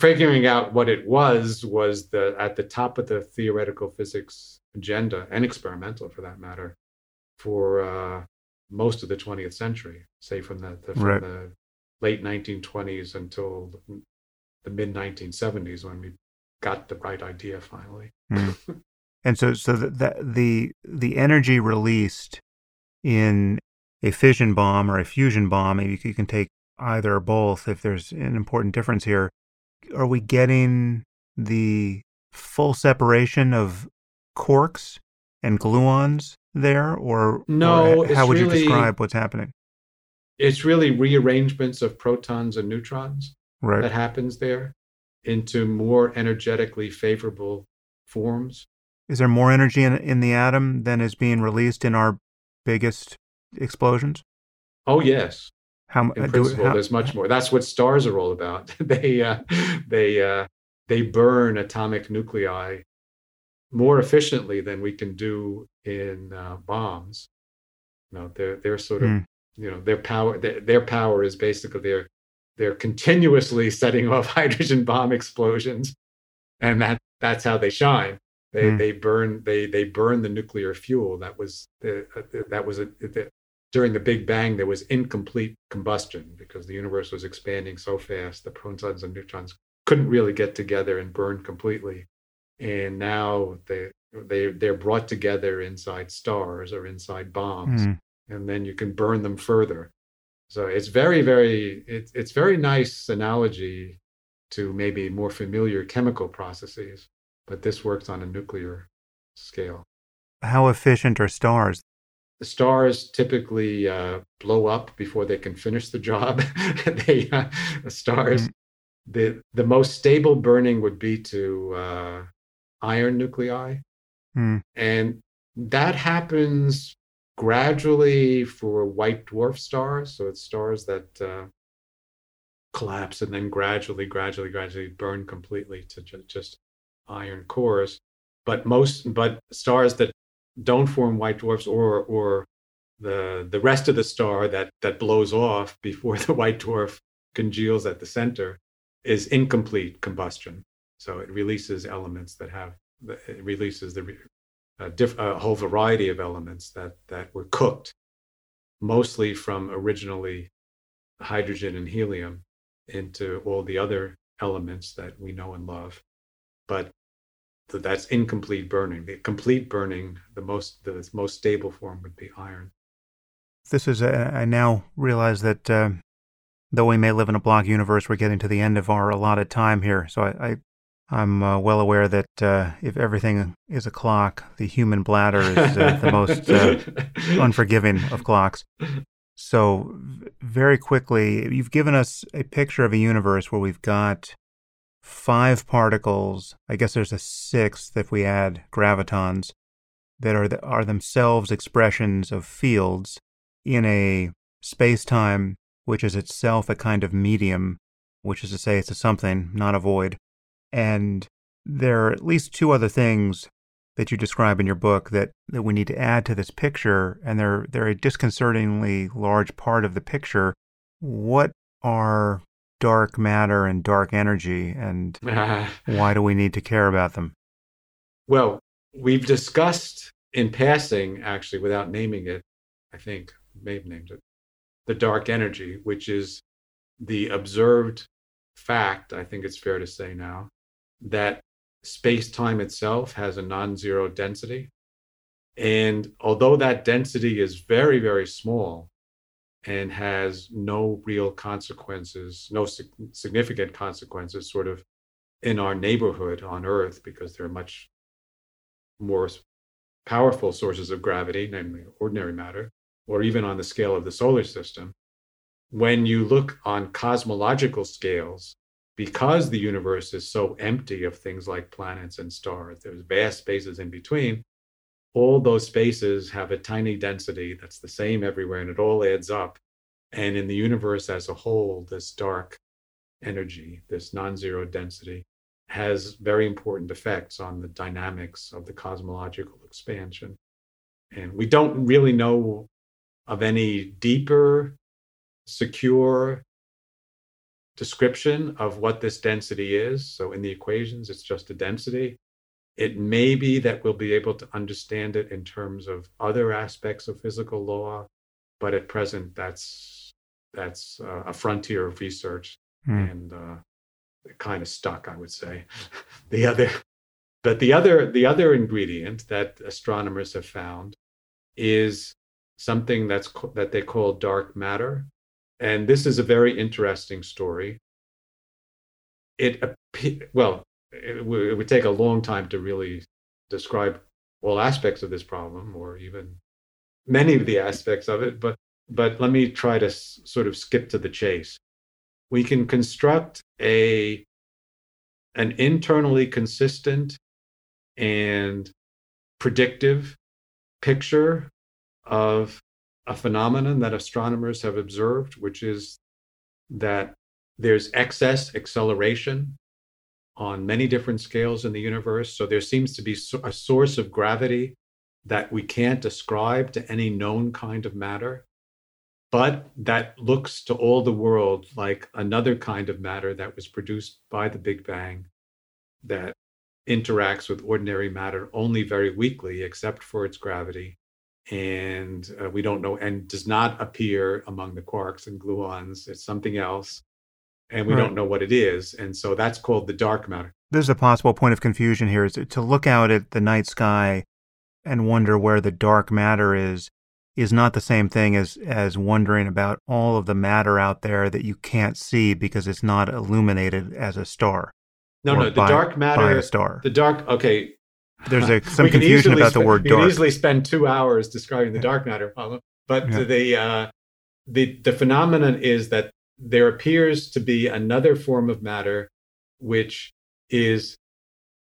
figuring out what it was was the at the top of the theoretical physics agenda and experimental, for that matter, for uh, most of the 20th century, say from the, the from right. the late 1920s until the mid 1970s when we got the right idea finally. Mm. and so, so the, the, the the energy released in a fission bomb or a fusion bomb, maybe you can take either or both if there's an important difference here. Are we getting the full separation of quarks and gluons there, or no? Or how would really, you describe what's happening? It's really rearrangements of protons and neutrons right. that happens there into more energetically favorable forms. Is there more energy in, in the atom than is being released in our biggest explosions? Oh yes. How in principle, how, there's much more. That's what stars are all about. they uh, they uh, they burn atomic nuclei more efficiently than we can do in uh, bombs. No, they're they're sort of mm you know their power their, their power is basically they're they're continuously setting off hydrogen bomb explosions. And that that's how they shine. They mm. they burn they they burn the nuclear fuel that was the, uh, that was a, the, during the big bang there was incomplete combustion because the universe was expanding so fast the protons and neutrons couldn't really get together and burn completely. And now they they they're brought together inside stars or inside bombs. Mm and then you can burn them further. So it's very, very, it's it's very nice analogy to maybe more familiar chemical processes, but this works on a nuclear scale. How efficient are stars? The stars typically uh, blow up before they can finish the job. they uh, the stars, mm. the the most stable burning would be to uh, iron nuclei, mm. and that happens gradually for white dwarf stars. So it's stars that uh, collapse and then gradually, gradually, gradually burn completely to ju- just iron cores. but most but stars that don't form white dwarfs or or the the rest of the star that that blows off before the white dwarf congeals at the center is incomplete combustion. So it releases elements that have it releases the a, diff, a whole variety of elements that that were cooked mostly from originally hydrogen and helium into all the other elements that we know and love. But that's incomplete burning. The complete burning, the most the most stable form would be iron. This is a, I now realize that uh, though we may live in a block universe, we're getting to the end of our allotted time here. So I, I am uh, well aware that uh, if everything is a clock, the human bladder is uh, the most uh, unforgiving of clocks. So, very quickly, you've given us a picture of a universe where we've got five particles. I guess there's a sixth if we add gravitons that are the, are themselves expressions of fields in a space time which is itself a kind of medium, which is to say it's a something, not a void. And there are at least two other things that you describe in your book that, that we need to add to this picture, and they're, they're a disconcertingly large part of the picture. What are dark matter and dark energy, and why do we need to care about them? Well, we've discussed in passing, actually, without naming it, I think, may have named it, the dark energy, which is the observed fact, I think it's fair to say now, that space time itself has a non zero density. And although that density is very, very small and has no real consequences, no significant consequences, sort of in our neighborhood on Earth, because there are much more powerful sources of gravity, namely ordinary matter, or even on the scale of the solar system. When you look on cosmological scales, because the universe is so empty of things like planets and stars, there's vast spaces in between. All those spaces have a tiny density that's the same everywhere, and it all adds up. And in the universe as a whole, this dark energy, this non zero density, has very important effects on the dynamics of the cosmological expansion. And we don't really know of any deeper, secure, description of what this density is. So in the equations, it's just a density. It may be that we'll be able to understand it in terms of other aspects of physical law, but at present, that's that's uh, a frontier of research mm. and uh, kind of stuck, I would say. the other, but the other the other ingredient that astronomers have found is something that's that they call dark matter, and this is a very interesting story. It well, it, would take a long time to really describe all aspects of this problem, or even many of the aspects of it. But but let me try to s- sort of skip to the chase. We can construct a an internally consistent and predictive picture of a phenomenon that astronomers have observed, which is that there's excess acceleration on many different scales in the universe. So there seems to be a source of gravity that we can't ascribe to any known kind of matter, but that looks to all the world like another kind of matter that was produced by the Big Bang that interacts with ordinary matter only very weakly, except for its gravity and uh, we don't know and does not appear among the quarks and gluons. It's something else and we right. don't know what it is and so that's called the dark matter. There's a possible point of confusion here. Is to look out at the night sky and wonder where the dark matter is is not the same thing as as wondering about all of the matter out there that you can't see because it's not illuminated as a star no no the by, dark matter by a star. the dark okay there's a, some confusion about the word dark. We can easily spend two hours describing the dark matter problem, but yeah. the uh, the the phenomenon is that there appears to be another form of matter which is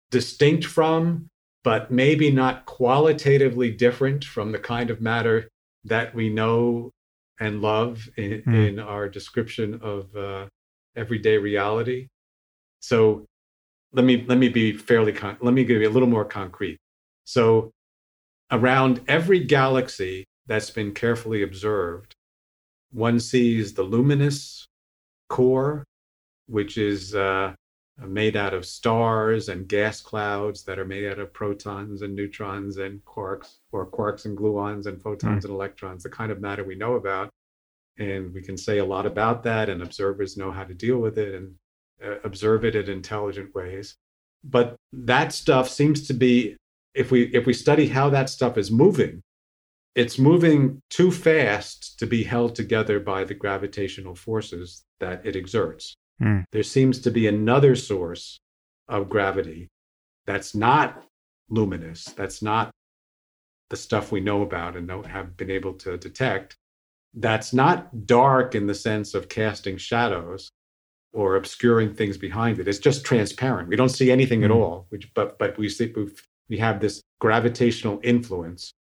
distinct from, but maybe not qualitatively different from the kind of matter that we know and love in, mm. in our description of uh, everyday reality. So let me let me be fairly con- let me give you a little more concrete. So around every galaxy that's been carefully observed, one sees the luminous core, which is uh, made out of stars and gas clouds that are made out of protons and neutrons and quarks, or quarks and gluons and photons mm. and electrons, the kind of matter we know about. And we can say a lot about that, and observers know how to deal with it and uh, observe it in intelligent ways. But that stuff seems to be, if we if we study how that stuff is moving, it's moving too fast to be held together by the gravitational forces that it exerts. Mm. There seems to be another source of gravity that's not luminous, that's not the stuff we know about and have been able to detect, that's not dark in the sense of casting shadows or obscuring things behind it. It's just transparent. We don't see anything mm. at all, which, but, but we, see, we have this gravitational influence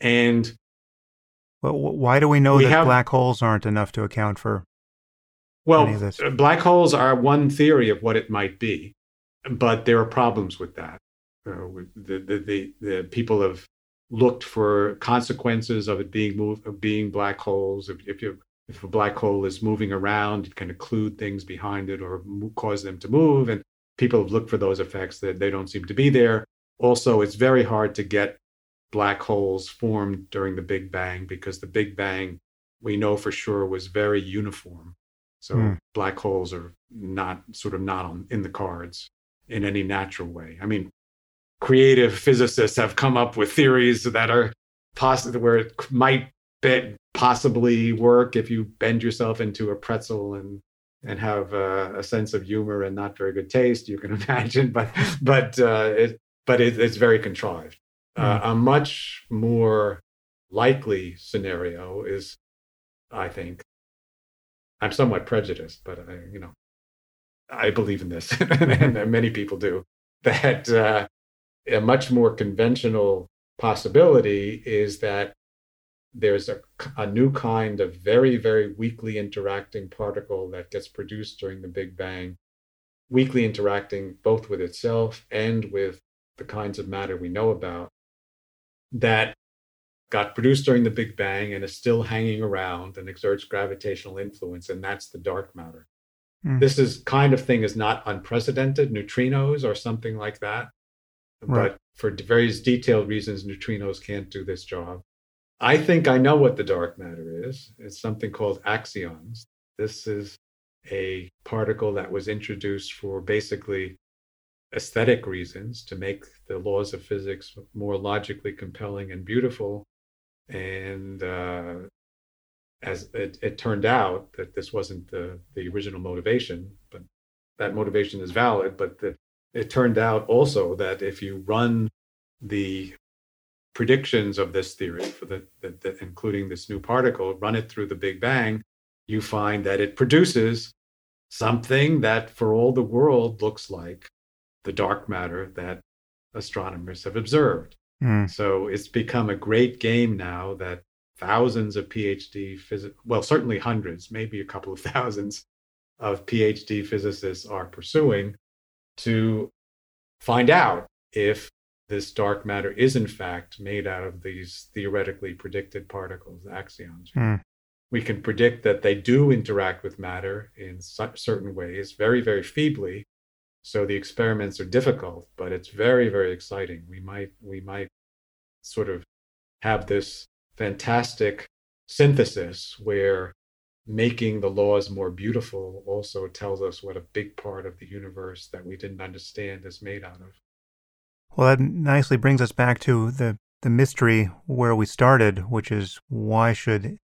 and well, why do we know we that have, black holes aren't enough to account for? Well, uh, black holes are one theory of what it might be, but there are problems with that. Uh, the, the, the, the, people have looked for consequences of it being move, of being black holes. If, if, you, if a black hole is moving around, it can occlude things behind it or cause them to move. And people have looked for those effects that they don't seem to be there. Also, it's very hard to get black holes formed during the Big Bang because the Big Bang, we know for sure, was very uniform. So mm. black holes are not sort of not on, in the cards in any natural way. I mean, creative physicists have come up with theories that are possible where it might be, possibly work if you bend yourself into a pretzel and and have a sense of humor and not very good taste. You can imagine, but but uh, it, but it, it's very contrived. Uh, hmm. a much more likely scenario is, I think, I'm somewhat prejudiced, but I, you know, I believe in this, and many people do. That uh, a much more conventional possibility is that there's a, a new kind of very, very weakly interacting particle that gets produced during the Big Bang, weakly interacting both with itself and with the kinds of matter we know about, that got produced during the Big Bang and is still hanging around and exerts gravitational influence, and that's the dark matter. Mm. This is kind of thing is not unprecedented, neutrinos or something like that. Right. But for various detailed reasons, neutrinos can't do this job. I think I know what the dark matter is. It's something called axions. This is a particle that was introduced for basically aesthetic reasons to make the laws of physics more logically compelling and beautiful. And uh, as it, it, turned out that this wasn't the, the original motivation, but that motivation is valid. But that it turned out also that if you run the predictions of this theory, for the, the, the including this new particle, run it through the Big Bang, you find that it produces something that for all the world looks like the dark matter that astronomers have observed. Mm. So it's become a great game now that thousands of PhD physics, well, certainly hundreds, maybe a couple of thousands of PhD physicists are pursuing to find out if this dark matter is in fact made out of these theoretically predicted particles, axions. Mm. We can predict that they do interact with matter in certain ways, very, very feebly, so the experiments are difficult, but it's very, very exciting. We might we might sort of have this fantastic synthesis where making the laws more beautiful also tells us what a big part of the universe that we didn't understand is made out of. Well, that nicely brings us back to the, the mystery where we started, which is why should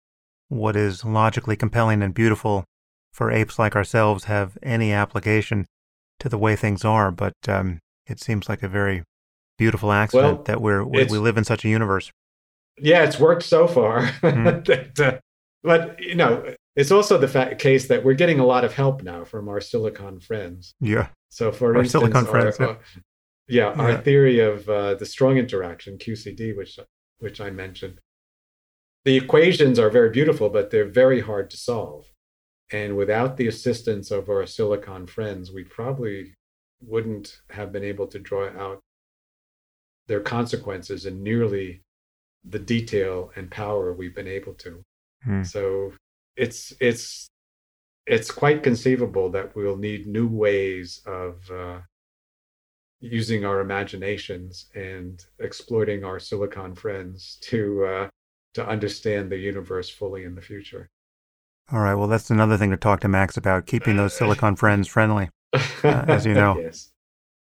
what is logically compelling and beautiful for apes like ourselves have any application to the way things are, but um, it seems like a very beautiful accident well, that we're we, we, live in such a universe. Yeah, it's worked so far. Mm. that, uh, but you know, it's also the fact, case that we're getting a lot of help now from our silicon friends. Yeah. So for our instance, silicon our, friends. Yeah. yeah, our theory of uh, the strong interaction QCD, which which I mentioned, the equations are very beautiful, but they're very hard to solve. And without the assistance of our silicon friends, we probably wouldn't have been able to draw out their consequences in nearly the detail and power we've been able to. Hmm. So it's it's it's quite conceivable that we'll need new ways of uh, using our imaginations and exploiting our silicon friends to uh, to understand the universe fully in the future. All right. Well, that's another thing to talk to Max about: keeping those silicon friends friendly, uh, as you know. yes.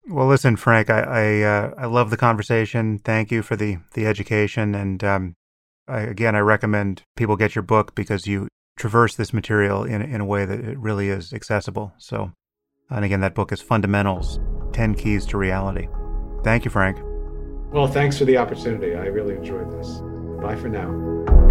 Well, listen, Frank. I I, uh, I love the conversation. Thank you for the the education, and um, I, again, I recommend people get your book because you traverse this material in, in a way that it really is accessible. So, and again, that book is Fundamentals 10 Keys to Reality. Thank you, Frank. Well, thanks for the opportunity. I really enjoyed this. Bye for now.